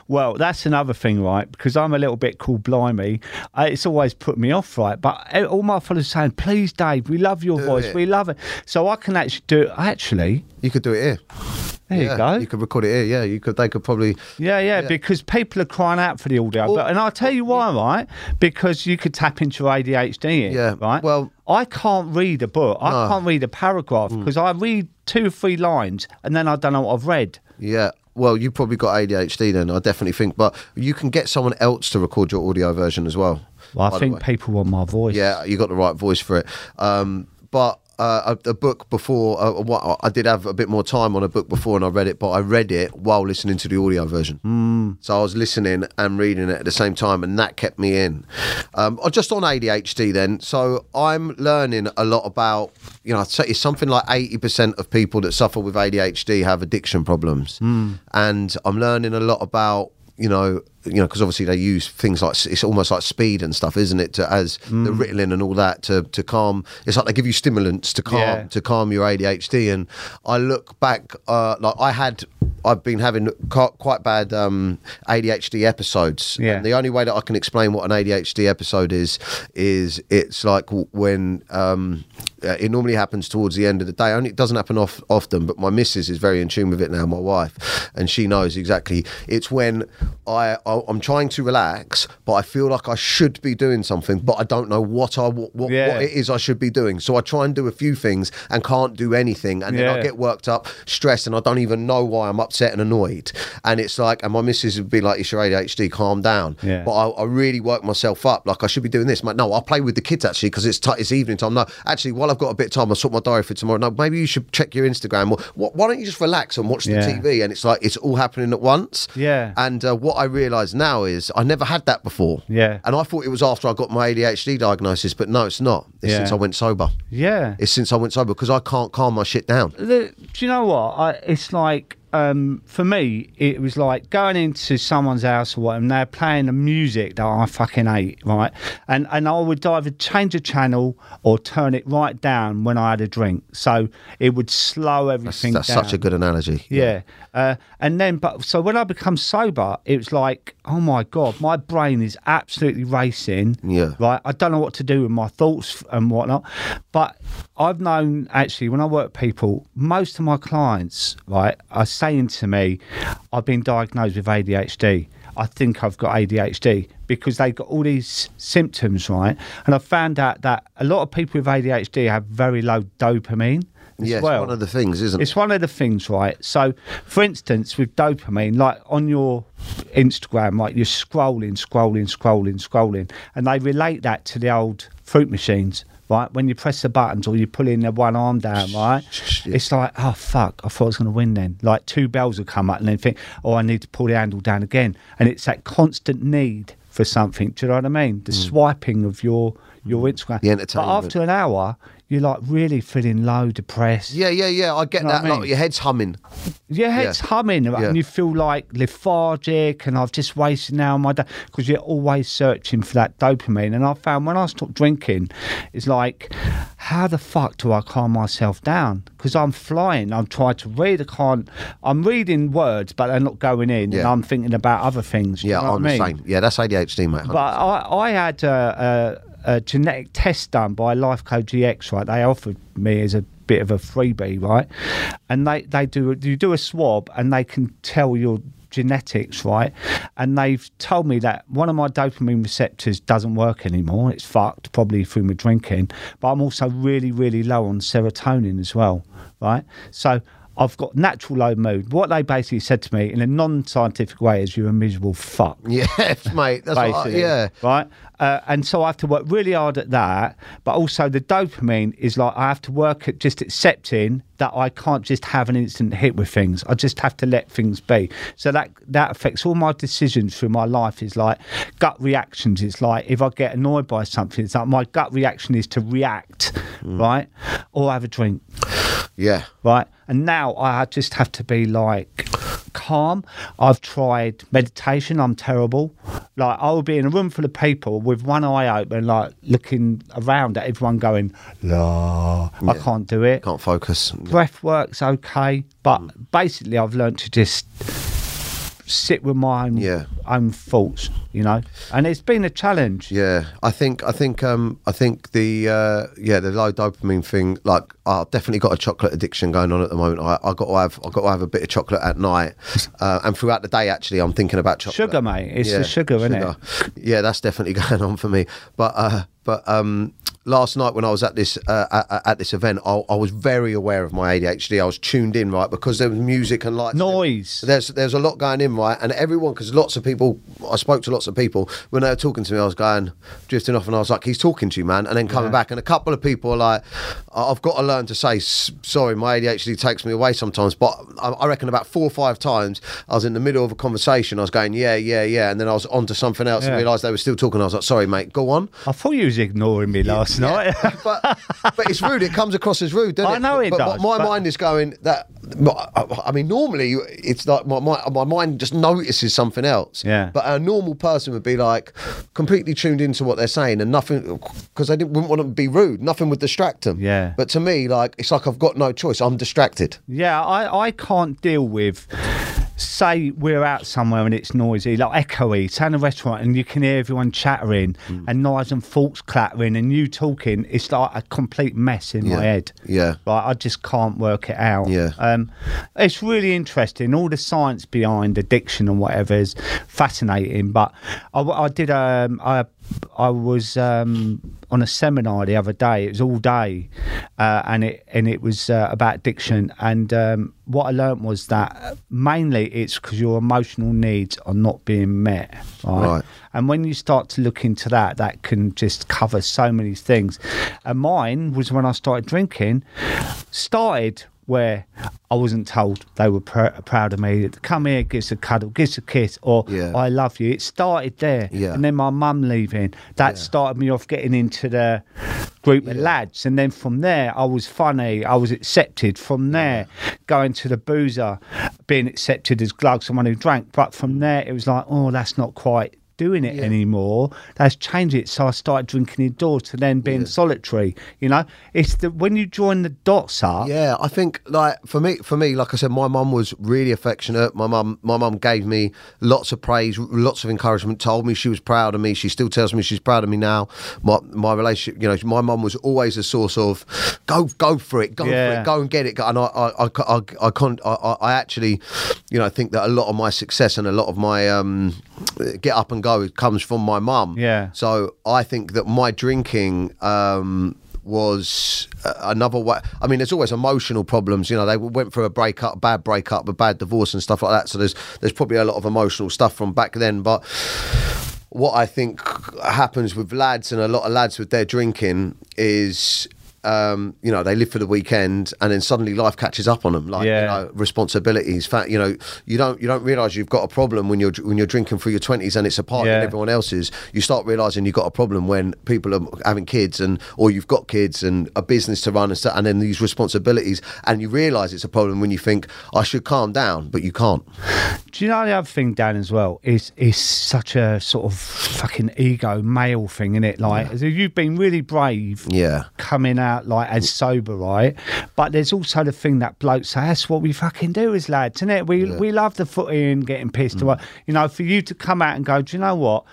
Well, that's another thing, right? Because I'm a little bit called blimey. Uh, it's always put me off, right? But uh, all my fellows saying, "Please, Dave, we love your Do voice, it. we love it." So I can actually do it. Actually, You could do it here. There yeah, you go. You could record it here. Yeah, you could. They could probably. Yeah, yeah, Yeah. because people are crying out for the audio. Well- but, and I'll tell you why, right? Because you could tap into ADHD, Yeah, right? well- I can't read a book. I No. Mm. can't read a paragraph because I read two or three lines and then I don't know what I've read. Yeah. Well, you probably got ADHD then. I definitely think, but you can get someone else to record your audio version as well. Well, I think people want my voice. Yeah, you got the right voice for it. Um, but uh, a, a book before, uh, what I did have a bit more time on a book before, and I read it, but I read it while listening to the audio version. Mm. So I was listening and reading it at the same time, and that kept me in. Um, uh, just on ADHD, then. So I'm learning a lot about. You know, it's something like 80% of people that suffer with ADHD have addiction problems. And I'm learning a lot about you know, you know, because obviously they use things like it's almost like speed and stuff, isn't it? To as the Ritalin and all that to to calm. It's like they give you stimulants to calm Yeah. to calm your ADHD. And I look back, uh, like I had I've been having quite, bad um, ADHD episodes. Yeah. And the only way that I can explain what an ADHD episode is is it's like when um, uh, it normally happens towards the end of the day. Only it doesn't happen off, often, but my missus is very in tune with it now. My wife, and she knows exactly. It's when I, I I'm trying to relax, but I feel like I should be doing something, but I don't know what I what, what, Yeah. what it is I should be doing. So I try and do a few things and can't do anything, and then I get worked up, stressed, and I don't even know why I'm upset and annoyed. And it's like, and my missus would be like, "It's your ADHD, calm down." Yeah. But I, I really work myself up. Like I should be doing this. I'm like, no, I'll play with the kids actually because it's t- it's evening time. No, actually, while I've got a bit of time, I'll sort my diary for tomorrow. No, maybe you should check your Instagram. Or wh- why don't you just relax and watch the Yeah. TV? And it's like it's all happening at once. Yeah. And uh, what I realise now is I never had that before. Yeah. And I thought it was after I got my ADHD diagnosis, but no, it's not. It's Yeah. since I went sober. Yeah. It's since I went sober because I can't calm my shit down. the, do you know what? I, it's like um, for me, it was like going into someone's house or what, and they're playing the music that I fucking hate, right? And and I would either change the channel or turn it right down when I had a drink, so it would slow everything that's down. such a good analogy. Yeah. Uh, and then, but so when I become sober, it was like, oh my God, my brain is absolutely racing. Yeah. Right. I don't know what to do with my thoughts and whatnot. But I've known actually, when I work with people, most of my clients, right, are saying to me, I've been diagnosed with ADHD. I think I've got ADHD because they got all these symptoms, right? And I found out that a lot of people with ADHD have very low dopamine. as Yeah, it's well. one of the things, isn't it? It's one of the things, right? So, for instance, with dopamine, like on your Instagram, like you're scrolling, scrolling, scrolling, scrolling, and they relate that to the old fruit machines, right? When you press the buttons or you pull in the one arm down, right? It's like, oh fuck, I thought I was going to win then. Like two bells will come up and then think, oh, I need to pull the handle down again, and it's that constant need for something. Do you know what I mean? The swiping of your your Instagram. Mm. The But after an hour, you're like really feeling low, depressed. Yeah, yeah, yeah. I get You know that. I Like, your head's humming. Your head's humming, right? Yeah. and you feel like lethargic, and I've just wasted now my day because you're always searching for that dopamine. And I found when I stopped drinking, it's like, how the fuck do I calm myself down? Because I'm flying. I'm trying to read. I can't. I'm reading words, but they're not going in, and Yeah. I'm thinking about other things. Yeah, I'm I the mean? same. Yeah, that's ADHD, mate. But I, I had a, a genetic test done by Lifecode Gx, right? They offered me as a bit of a freebie, right? And they, they do you do a swab and they can tell your genetics, right? And they've told me that one of my dopamine receptors doesn't work anymore. It's fucked, probably through my drinking. But I'm also really, really low on serotonin as well, right? So I've got natural low mood. What they basically said to me in a non-scientific way is you're a miserable fuck yes, mate. That's what I, yeah. Right. Uh, and so I have to work really hard at that. But also the dopamine is like I have to work at just accepting that I can't just have an instant hit with things. I just have to let things be. So that that affects all my decisions through my life. Is like gut reactions. It's like if I get annoyed by something, it's like my gut reaction is to react, Mm. right, or have a drink Yeah. right? And now I just have to be like calm. I've tried meditation. I'm terrible. Like I will be in a room full of people with one eye open, like looking around at everyone, going la. I can't do it. Can't focus. Breath works okay, but basically I've learned to just sit with my own, Yeah. own thoughts, you know. And it's been a challenge. Yeah, I think I think um I think the uh yeah the low dopamine thing like I've definitely got a chocolate addiction going on at the moment. I I got to have I got to have a bit of chocolate at night, uh, and throughout the day actually I'm thinking about chocolate. Sugar, mate. It's the sugar, isn't it? Yeah, that's definitely going on for me. But uh but um last night when I was at this uh, at, at this event, I, I was very aware of my ADHD. I was tuned in right because there was music and lights. Noise. There's there's a lot going in right, and everyone because lots of people. I spoke to lots of people when they were talking to me. I was going drifting off, and I was like, "He's talking to you, man," and then coming back, and a couple of people are like, "I- "I've got to learn to say sorry." My ADHD takes me away sometimes, but I, I reckon about four or five times I was in the middle of a conversation. I was going, "Yeah, yeah, yeah," and then I was on to something else and Yeah. realised they were still talking. I was like, "Sorry, mate, go on." I thought you was ignoring me last night. but but it's rude. It comes across as rude, doesn't I it? know it but, does, But my but- mind is going that I I mean, normally it's like my, my my mind just notices something else. Yeah. But a normal person would be like completely tuned into what they're saying and nothing because they didn't wouldn't want to be rude. Nothing would distract them. Yeah. But to me, like it's like I've got no choice. I'm distracted. Yeah, I, I can't deal with. Say we're out somewhere and it's noisy, like echoey. Say in a restaurant and you can hear everyone chattering Mm. and knives and forks clattering and you talking. It's like a complete mess in Yeah. my head. Yeah. Like I just can't work it out. Yeah. Um, it's really interesting. All the science behind addiction and whatever is fascinating. But I, I did. Um, I I was um, on a seminar the other day. It was all day, uh, and it and it was uh, about addiction. And um, what I learnt was that mainly it's because your emotional needs are not being met. Right? Right. And when you start to look into that, that can just cover so many things. And mine was when I started drinking, started where I wasn't told they were pr- proud of me. Come here, give us a cuddle, give us a kiss, or Yeah. I love you. It started there. Yeah. And then my mum leaving, that started me off getting into the group of lads. And then from there, I was funny, I was accepted. From there, going to the boozer, being accepted as glug, someone who drank. But from there, it was like, oh, that's not quite doing it anymore. That's changed it. So I started drinking indoors to then being solitary. You know, it's the when you join the dots up. Yeah, I think like for me, for me, like I said, my mum was really affectionate. My mum, my mum gave me lots of praise, lots of encouragement. Told me she was proud of me. She still tells me she's proud of me now. My my relationship, you know, my mum was always a source of go go for it, go for it, go and get it. And I I I I, I, I I actually, you know, I think that a lot of my success and a lot of my um get up and go comes from my mum. Yeah. So I think that my drinking. um was another way. I mean, there's always emotional problems. You know, they went through a breakup, bad breakup, a bad divorce, and stuff like that. So there's there's probably a lot of emotional stuff from back then. But what I think happens with lads and a lot of lads with their drinking is. Um, you know, they live for the weekend, and then suddenly life catches up on them. Like, Yeah. you know, responsibilities. Fact, you know, you don't you don't realize you've got a problem when you're when you're drinking through your twenties, and it's a party and everyone else's. You start realizing you've got a problem when people are having kids, and or you've got kids and a business to run, and, stuff, and then these responsibilities, and you realize it's a problem when you think I should calm down, but you can't. Do you know the other thing, Dan, as well? Is is such a sort of fucking ego male thing, is it? Like, as if you've been really brave, Yeah. coming out like as sober, right? But there's also the thing that blokes say that's what we fucking do as lads, isn't it? We we love the footy and getting pissed Mm. away. You know, for you to come out and go, do you know what?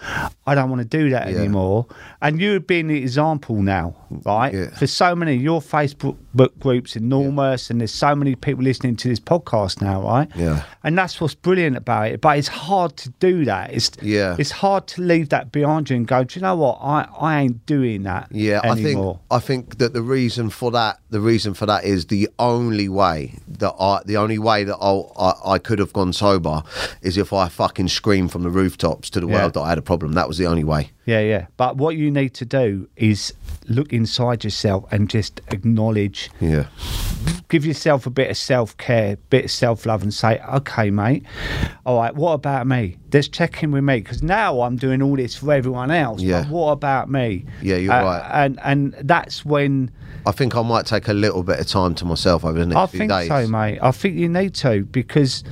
I don't want to do that Yeah. anymore. And you have been the example now, right? Yeah. For so many, your Facebook book groups enormous, and there's so many people listening to this podcast now, right? Yeah. And that's what's brilliant about it. But it's hard to do that. It's Yeah. It's hard to leave that behind you and go. Do you know what? I I ain't doing that. Yeah, anymore. I think I think that the reason for that, the reason for that is the only way that I, the only way that I'll, I, I could have gone sober, is if I fucking screamed from the rooftops to the Yeah. world that I had a problem. That was the only way. Yeah, yeah. But what you need to do is look inside yourself and just acknowledge, Yeah, give yourself a bit of self care, bit of self love, and say, okay, mate, all right, what about me? Let's check in with me because now I'm doing all this for everyone else. Yeah. But what about me? Yeah, you're Uh, right. And and that's when I think I might take a little bit of time to myself over the next I few think days. so, mate. I think you need to because,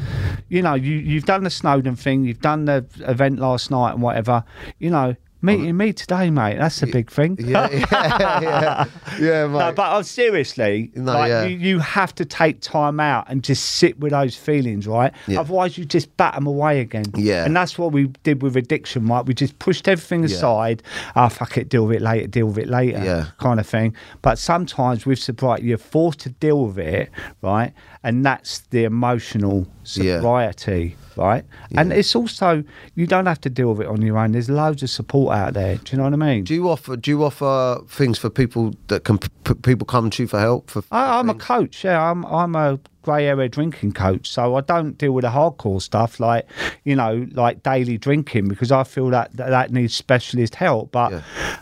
you know, you you've done the Snowdon thing, you've done the event last night and whatever. You know, meeting me today, mate. That's a big thing. Yeah, yeah, yeah, yeah, mate. No, but uh, seriously, No, like, yeah. you, you have to take time out and just sit with those feelings, right? Yeah. Otherwise, you just bat them away again. Yeah. And that's what we did with addiction, right? We just pushed everything aside. Oh, fuck it, deal with it later, deal with it later, Yeah. kind of thing. But sometimes with sobriety, you're forced to deal with it, right? And that's the emotional Yeah. sobriety. Right, and it's also you don't have to deal with it on your own. There's loads of support out there. Do you know what I mean? do you offer do you offer things for people that can p- people come to you for help? For I, I'm a coach. Yeah, I'm I'm a grey area drinking coach. So I don't deal with the hardcore stuff like you know like daily drinking because I feel that that, that needs specialist help. But Yeah.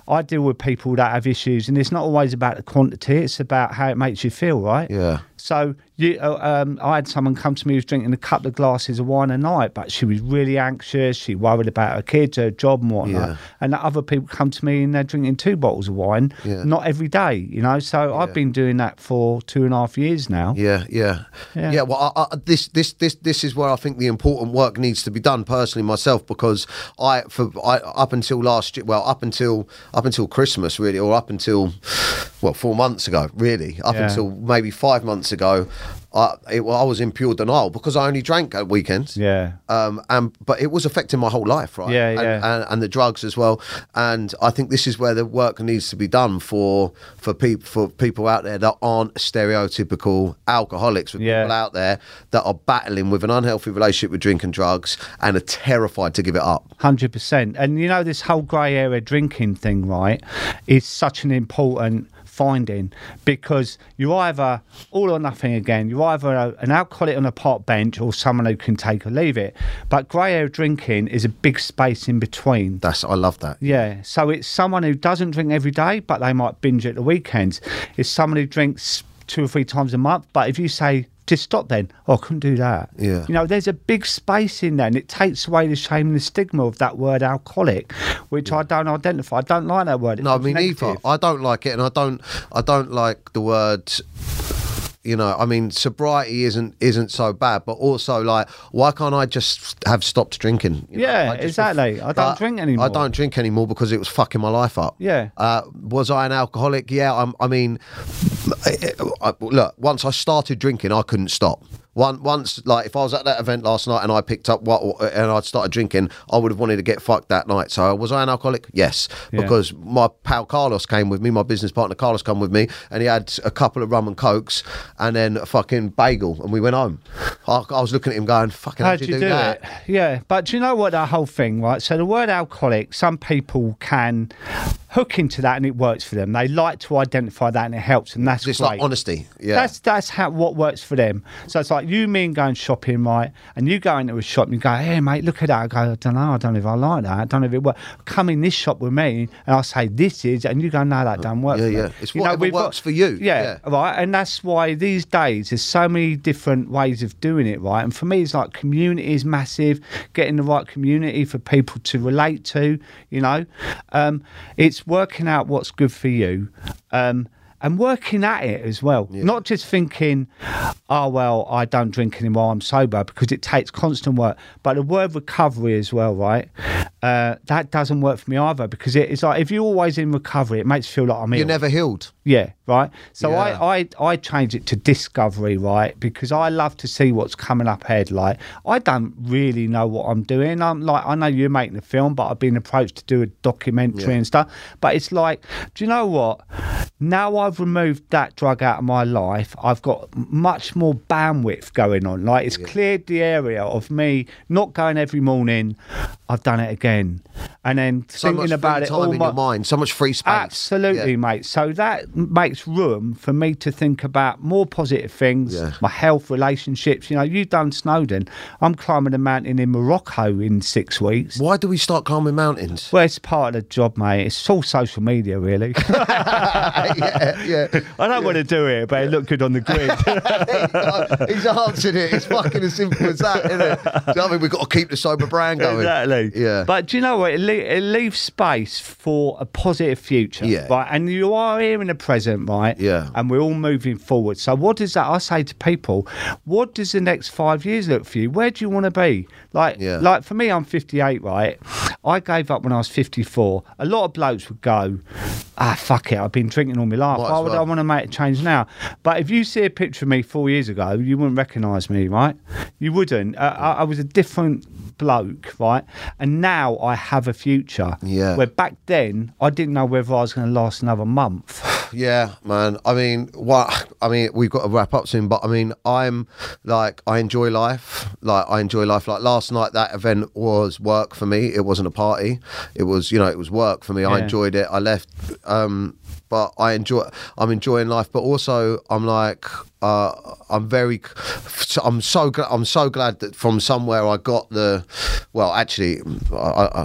I deal with people that have issues, and it's not always about the quantity. It's about how it makes you feel, right? Yeah. So you, uh, um, I had someone come to me who was drinking a couple of glasses of wine a night, but she was really anxious. She worried about her kids, her job, and whatnot. Yeah. And other people come to me and they're drinking two bottles of wine, Yeah. not every day, you know. So I've been doing that for two and a half years now. Yeah, yeah, Yeah. yeah. well, I, I, this, this, this, this is where I think the important work needs to be done personally myself because I, for I, up until last year, well, up until up until Christmas really, or up until well, four months ago, really, up Yeah. until maybe five months ago, I, it, well, I was in pure denial because I only drank at weekends. Yeah. Um, and but it was affecting my whole life, right? Yeah, and, yeah. And, and the drugs as well. And I think this is where the work needs to be done for for people for people out there that aren't stereotypical alcoholics, with Yeah. people out there that are battling with an unhealthy relationship with drink and drugs and are terrified to give it up. Hundred percent. And you know this whole grey area drinking thing, right? Is such an important finding because you're either all or nothing again. You're either a, an alcoholic on a park bench or someone who can take or leave it. But grey area drinking is a big space in between. That's I love that. Yeah, so it's someone who doesn't drink every day, but they might binge at the weekends. It's someone who drinks two or three times a month, but if you say just stop, then oh, I couldn't do that. Yeah. you know, there's a big space in there, and it takes away the shame and the stigma of that word alcoholic, which I don't identify. I don't like that word. It No, I mean negative. I don't like it, and I don't. I don't like the word. You know, I mean, sobriety isn't isn't so bad, but also like, why can't I just have stopped drinking? You know, Yeah, I exactly. I don't drink anymore. I don't drink anymore because it was fucking my life up. Yeah. Uh, was I an alcoholic? Yeah. I'm, I mean, I, look. Once I started drinking, I couldn't stop. One, once, like, if I was at that event last night and I picked up what and I'd started drinking, I would have wanted to get fucked that night. So, was I an alcoholic? Yes, Yeah. because my pal Carlos came with me, my business partner Carlos came with me, and he had a couple of rum and cokes and then a fucking bagel, and we went home. I, I was looking at him going, "Fucking, how'd How'd you, do, that?" it? Yeah, but do you know what that whole thing, right? So the word alcoholic, some people can hook into that and it works for them. They like to identify that and it helps, and that's It's great. like honesty. Yeah, That's that's how what works for them. So it's like you mean going shopping, right? And you go into a shop and you go, "Hey, mate, look at that." I go, "I don't know. I don't know if I like that. I don't know if it works." Come in this shop with me, and I say, "This is," and you go, "No, that don't work." Yeah, for me." yeah. It's You whatever we've works for you. Yeah, Yeah. right. And that's why these days there's so many different ways of doing it, right? And for me, it's like community is massive. Getting the right community for people to relate to, you know, um, it's working out what's good for you. Um, and working at it as well, not just thinking, "Oh well, I don't drink anymore. I'm sober," because it takes constant work. But the word recovery as well, right? Uh, that doesn't work for me either because it, it's like if you're always in recovery, it makes you feel like I'm you're ill. never healed. Yeah, right. So Yeah. I, I I change it to discovery, right? Because I love to see what's coming up ahead. Like I don't really know what I'm doing. I'm like I know you're making a film, but I've been approached to do a documentary Yeah. and stuff. But it's like, do you know what? Now I've removed that drug out of my life, I've got much more bandwidth going on. Like it's cleared the area of me not going every morning. I've done it again, and then So thinking about it all in my, your mind, so much free space. Absolutely, Yeah. mate. So that makes room for me to think about more positive things, Yeah. my health, relationships. You know, you've done Snowdon. I'm climbing a mountain in Morocco in six weeks. Why do we start climbing mountains? Well, it's part of the job, mate. It's all social media, really. yeah, yeah. I don't want to do it, but it looked good on the grid. He's answered it. It's fucking as simple as that, isn't it? Do you know I mean? We've got to keep the sober brand going. Exactly. Yeah. But do you know what? It, le- it leaves space for a positive future. Yeah. Right. And you are here in the present, right? Yeah. And we're all moving forward. So what does that? I say to people, what does the next five years look for you? Where do you want to be? Like, Yeah. like for me, I'm 58, right? I gave up when I was 54. A lot of blokes would go, ah, fuck it. I've been drinking all my life. Might As would I want to make a change now? But if you see a picture of me four years ago, you wouldn't recognise me, right? You wouldn't. Uh, I, I was a different bloke, right? And now I have a future. Yeah. Where back then I didn't know whether I was going to last another month. Yeah, man. I mean, what? I mean, we've got to wrap up soon, but I mean, I'm like, I enjoy life. Like, I enjoy life. Like last night, that event was work for me. It wasn't a party. It was, you know, it was work for me. I enjoyed it. I left, um, but I enjoy. I'm enjoying life, but also I'm like, uh, I'm very, I'm so gl- I'm so glad that from somewhere I got the, well, actually, I I,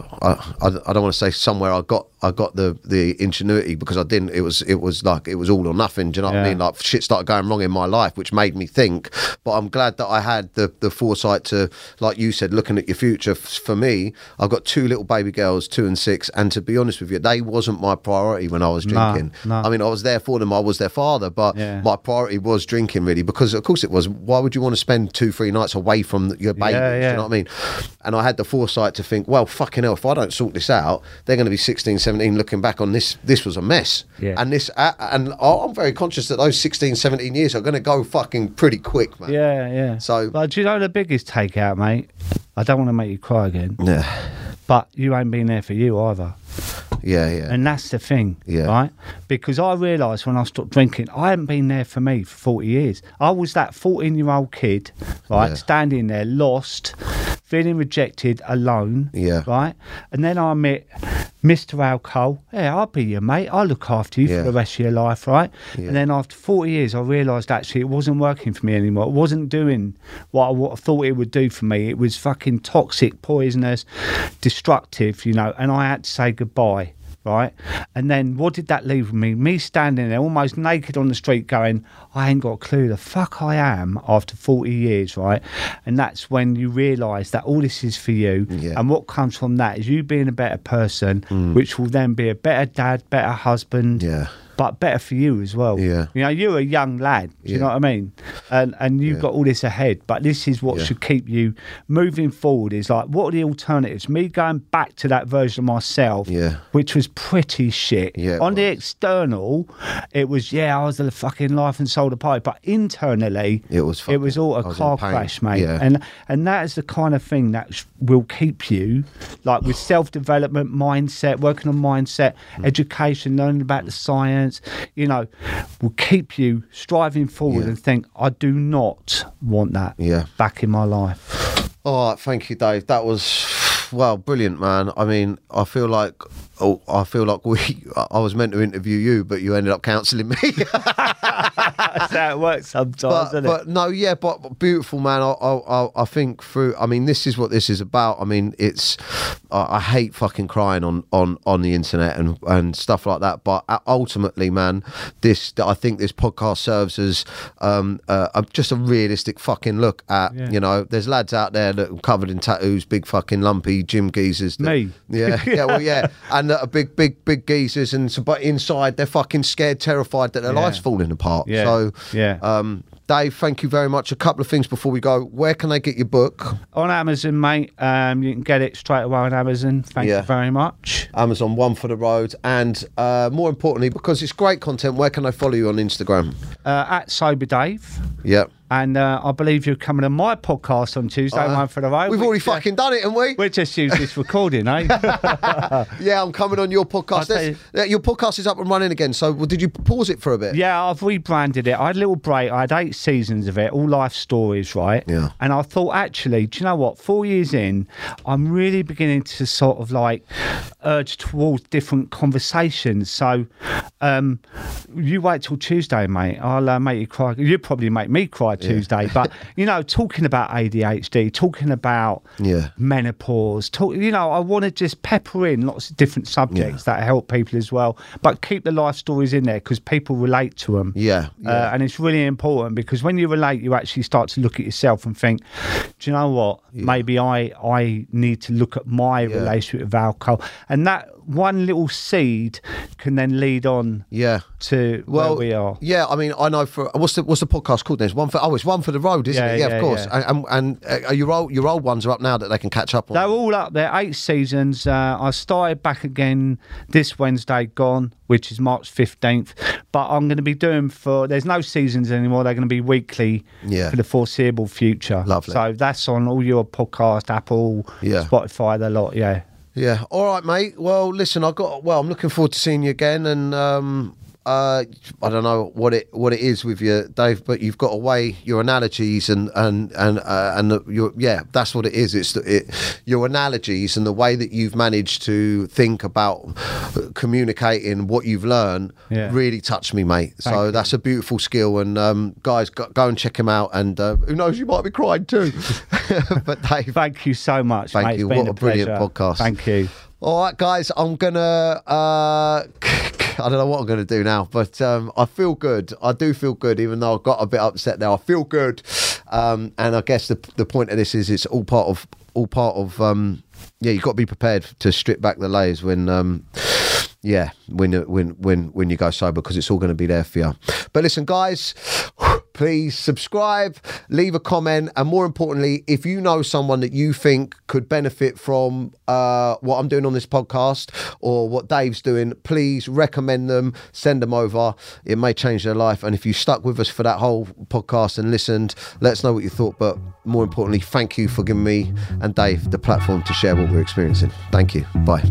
I, I don't want to say somewhere I got I got the the ingenuity because I didn't. It was it was like it was all or nothing. Do you know what I mean? Like shit started going wrong in my life, which made me think. But I'm glad that I had the the foresight to, like you said, looking at your future. For me, I've got two little baby girls, two and six, and to be honest with you, they wasn't my priority when I was drinking. no. I mean, I was there for them. I was their father, but Yeah. my priority was drinking really because of course it was. Why would you want to spend two three nights away from your baby? Yeah, Do you know what I mean? And I had the foresight to think, well, fucking hell, if I don't sort this out, they're going to be 16, 17 looking back on this. This was a mess. Yeah. And this, uh, and I'm very conscious that those 16, 17 years are going to go fucking pretty quick, man. Yeah, yeah. So- but do you know the biggest takeout, mate? I don't want to make you cry again, Yeah. but you ain't been there for you either. Yeah, yeah. And that's the thing, Yeah. right? Because I realised when I stopped drinking, I hadn't been there for me for 40 years. I was that 14 year old kid, right, Yeah. standing there, lost, feeling rejected, alone, Yeah. right? And then I met Mr. Alcohol. Yeah, I'll be your mate. I'll look after you Yeah. for the rest of your life, right? Yeah. And then after 40 years, I realised actually it wasn't working for me anymore. It wasn't doing what I, what I thought it would do for me. It was fucking toxic, poisonous, destructive, you know, and I had to say goodbye. Right, and then what did that leave me? Me standing there almost naked on the street, going, "I ain't got a clue the fuck I am." After forty years, right, and that's when you realise that all this is for you, Yeah. and what comes from that is you being a better person, mm. which will then be a better dad, better husband, Yeah. But better for you as well. Yeah. You know, you're a young lad. Do you Yeah. know what I mean? And and you've Yeah. got all this ahead. But this is what Yeah. should keep you moving forward. Is like, what are the alternatives? Me going back to that version of myself, Yeah. which was pretty shit. Yeah, On the external, it was yeah, I was the fucking life and soul of the party. But internally, It was it was all a was car crash, mate. Yeah. And and that is the kind of thing that will keep you like with self development, mindset, working on mindset, Mm. education, learning about the science. You know, will keep you striving forward Yeah. and think, I do not want that Yeah. back in my life. All right, thank you, Dave. That was well, brilliant, man. I mean, I feel like oh, I feel like we. I was meant to interview you, but you ended up counselling me. That's how it works sometimes, but, but it? no, yeah, but, but beautiful, man. I, I, I- I think through. I mean, this is what this is about. I mean, it's. I, I hate fucking crying on, on, on the internet and, and stuff like that. But uh, ultimately, man, this. I think this podcast serves as um, uh, just a realistic fucking look at. Yeah. You know, there's lads out there that are covered in tattoos, big fucking lumpy gym geezers. that- Me. Yeah, yeah, well, yeah, and that are big, big, big geezers, and so, but inside they're fucking scared, terrified that their Yeah. life's falling apart. Yeah, So, yeah. um, Dave, thank you very much. A couple of things before we go. Where can they get your book? On Amazon, mate, um, you can get it straight away on Amazon. Thank Yeah. you very much. Amazon, one for the road, and uh, more importantly, because it's great content. Where can I follow you on Instagram? Uh, at Sober Dave. Yeah, And uh, I believe you're coming on my podcast on Tuesday, Uh, one for the road. we've already fucking done it, haven't we? We'll just use this recording, eh? Yeah, I'm coming on your podcast. I'll tell There's- yeah, Your podcast is up and running again. So, well, did you pause it for a bit? yeah, I've rebranded it. I had a little break. I had eight seasons of it, all life stories, right? Yeah. And I thought, actually, do you know what? Four years in, I'm really beginning to sort of like urge towards different conversations. So, um, you wait till Tuesday, mate. I'll uh, make you cry. You probably make me cry Tuesday, but you know, talking about ADHD, talking about Yeah. menopause. Talk, you know, I want to just pepper in lots of different subjects that help people as well, but keep the life stories in there because people relate to them. Yeah. Uh, and it's really important because when you relate, you actually start to look at yourself and think, do you know what? Maybe I I need to look at my relationship with alcohol, and that one little seed can then lead on Yeah. to Well, where we are. Yeah, I mean, I know for what's the what's the podcast called? There's one for oh, it's one for the road, isn't Yeah, it? Yeah, yeah, of course. yeah. And, and, and uh, your old your old ones are up now that they can catch up on. They're all up there, eight seasons. Uh, I started back again this Wednesday, gone, which is March 15th. But I'm going to be doing for, there's no seasons anymore. They're going to be weekly Yeah. for the foreseeable future. Lovely. So that's on all your podcast, Apple, Yeah. Spotify, the lot, yeah. Yeah. All right, mate. Well, listen, I got. Well, I'm looking forward to seeing you again, and um, uh, I don't know what it what it is with you, Dave, but you've got a way your analogies and and and uh, and the, your yeah, that's what it is. It's the, it, your analogies and the way that you've managed to think about uh, communicating what you've learned Yeah. really touched me, mate. Thank so you. that's a beautiful skill, and um, guys, go, go and check him out. And uh, who knows, you might be crying too. but Dave, Thank you so much. Thank mate. You. What a brilliant podcast. Thank you. All right, guys, I'm gonna. Uh, I don't know what I'm gonna do now, but um, I feel good. I do feel good, even though I got a bit upset there. I feel good, um, and I guess the the point of this is it's all part of all part of. Um, yeah, you've got to be prepared to strip back the layers when. Um, yeah, when when when when you go sober, because it's all going to be there for you. But listen, guys, please subscribe, leave a comment, and more importantly, if you know someone that you think could benefit from uh, what I'm doing on this podcast or what Dave's doing, please recommend them, send them over. It may change their life. And if you stuck with us for that whole podcast and listened, let us know what you thought. But more importantly, thank you for giving me and Dave the platform to share what we're experiencing. Thank you. Bye.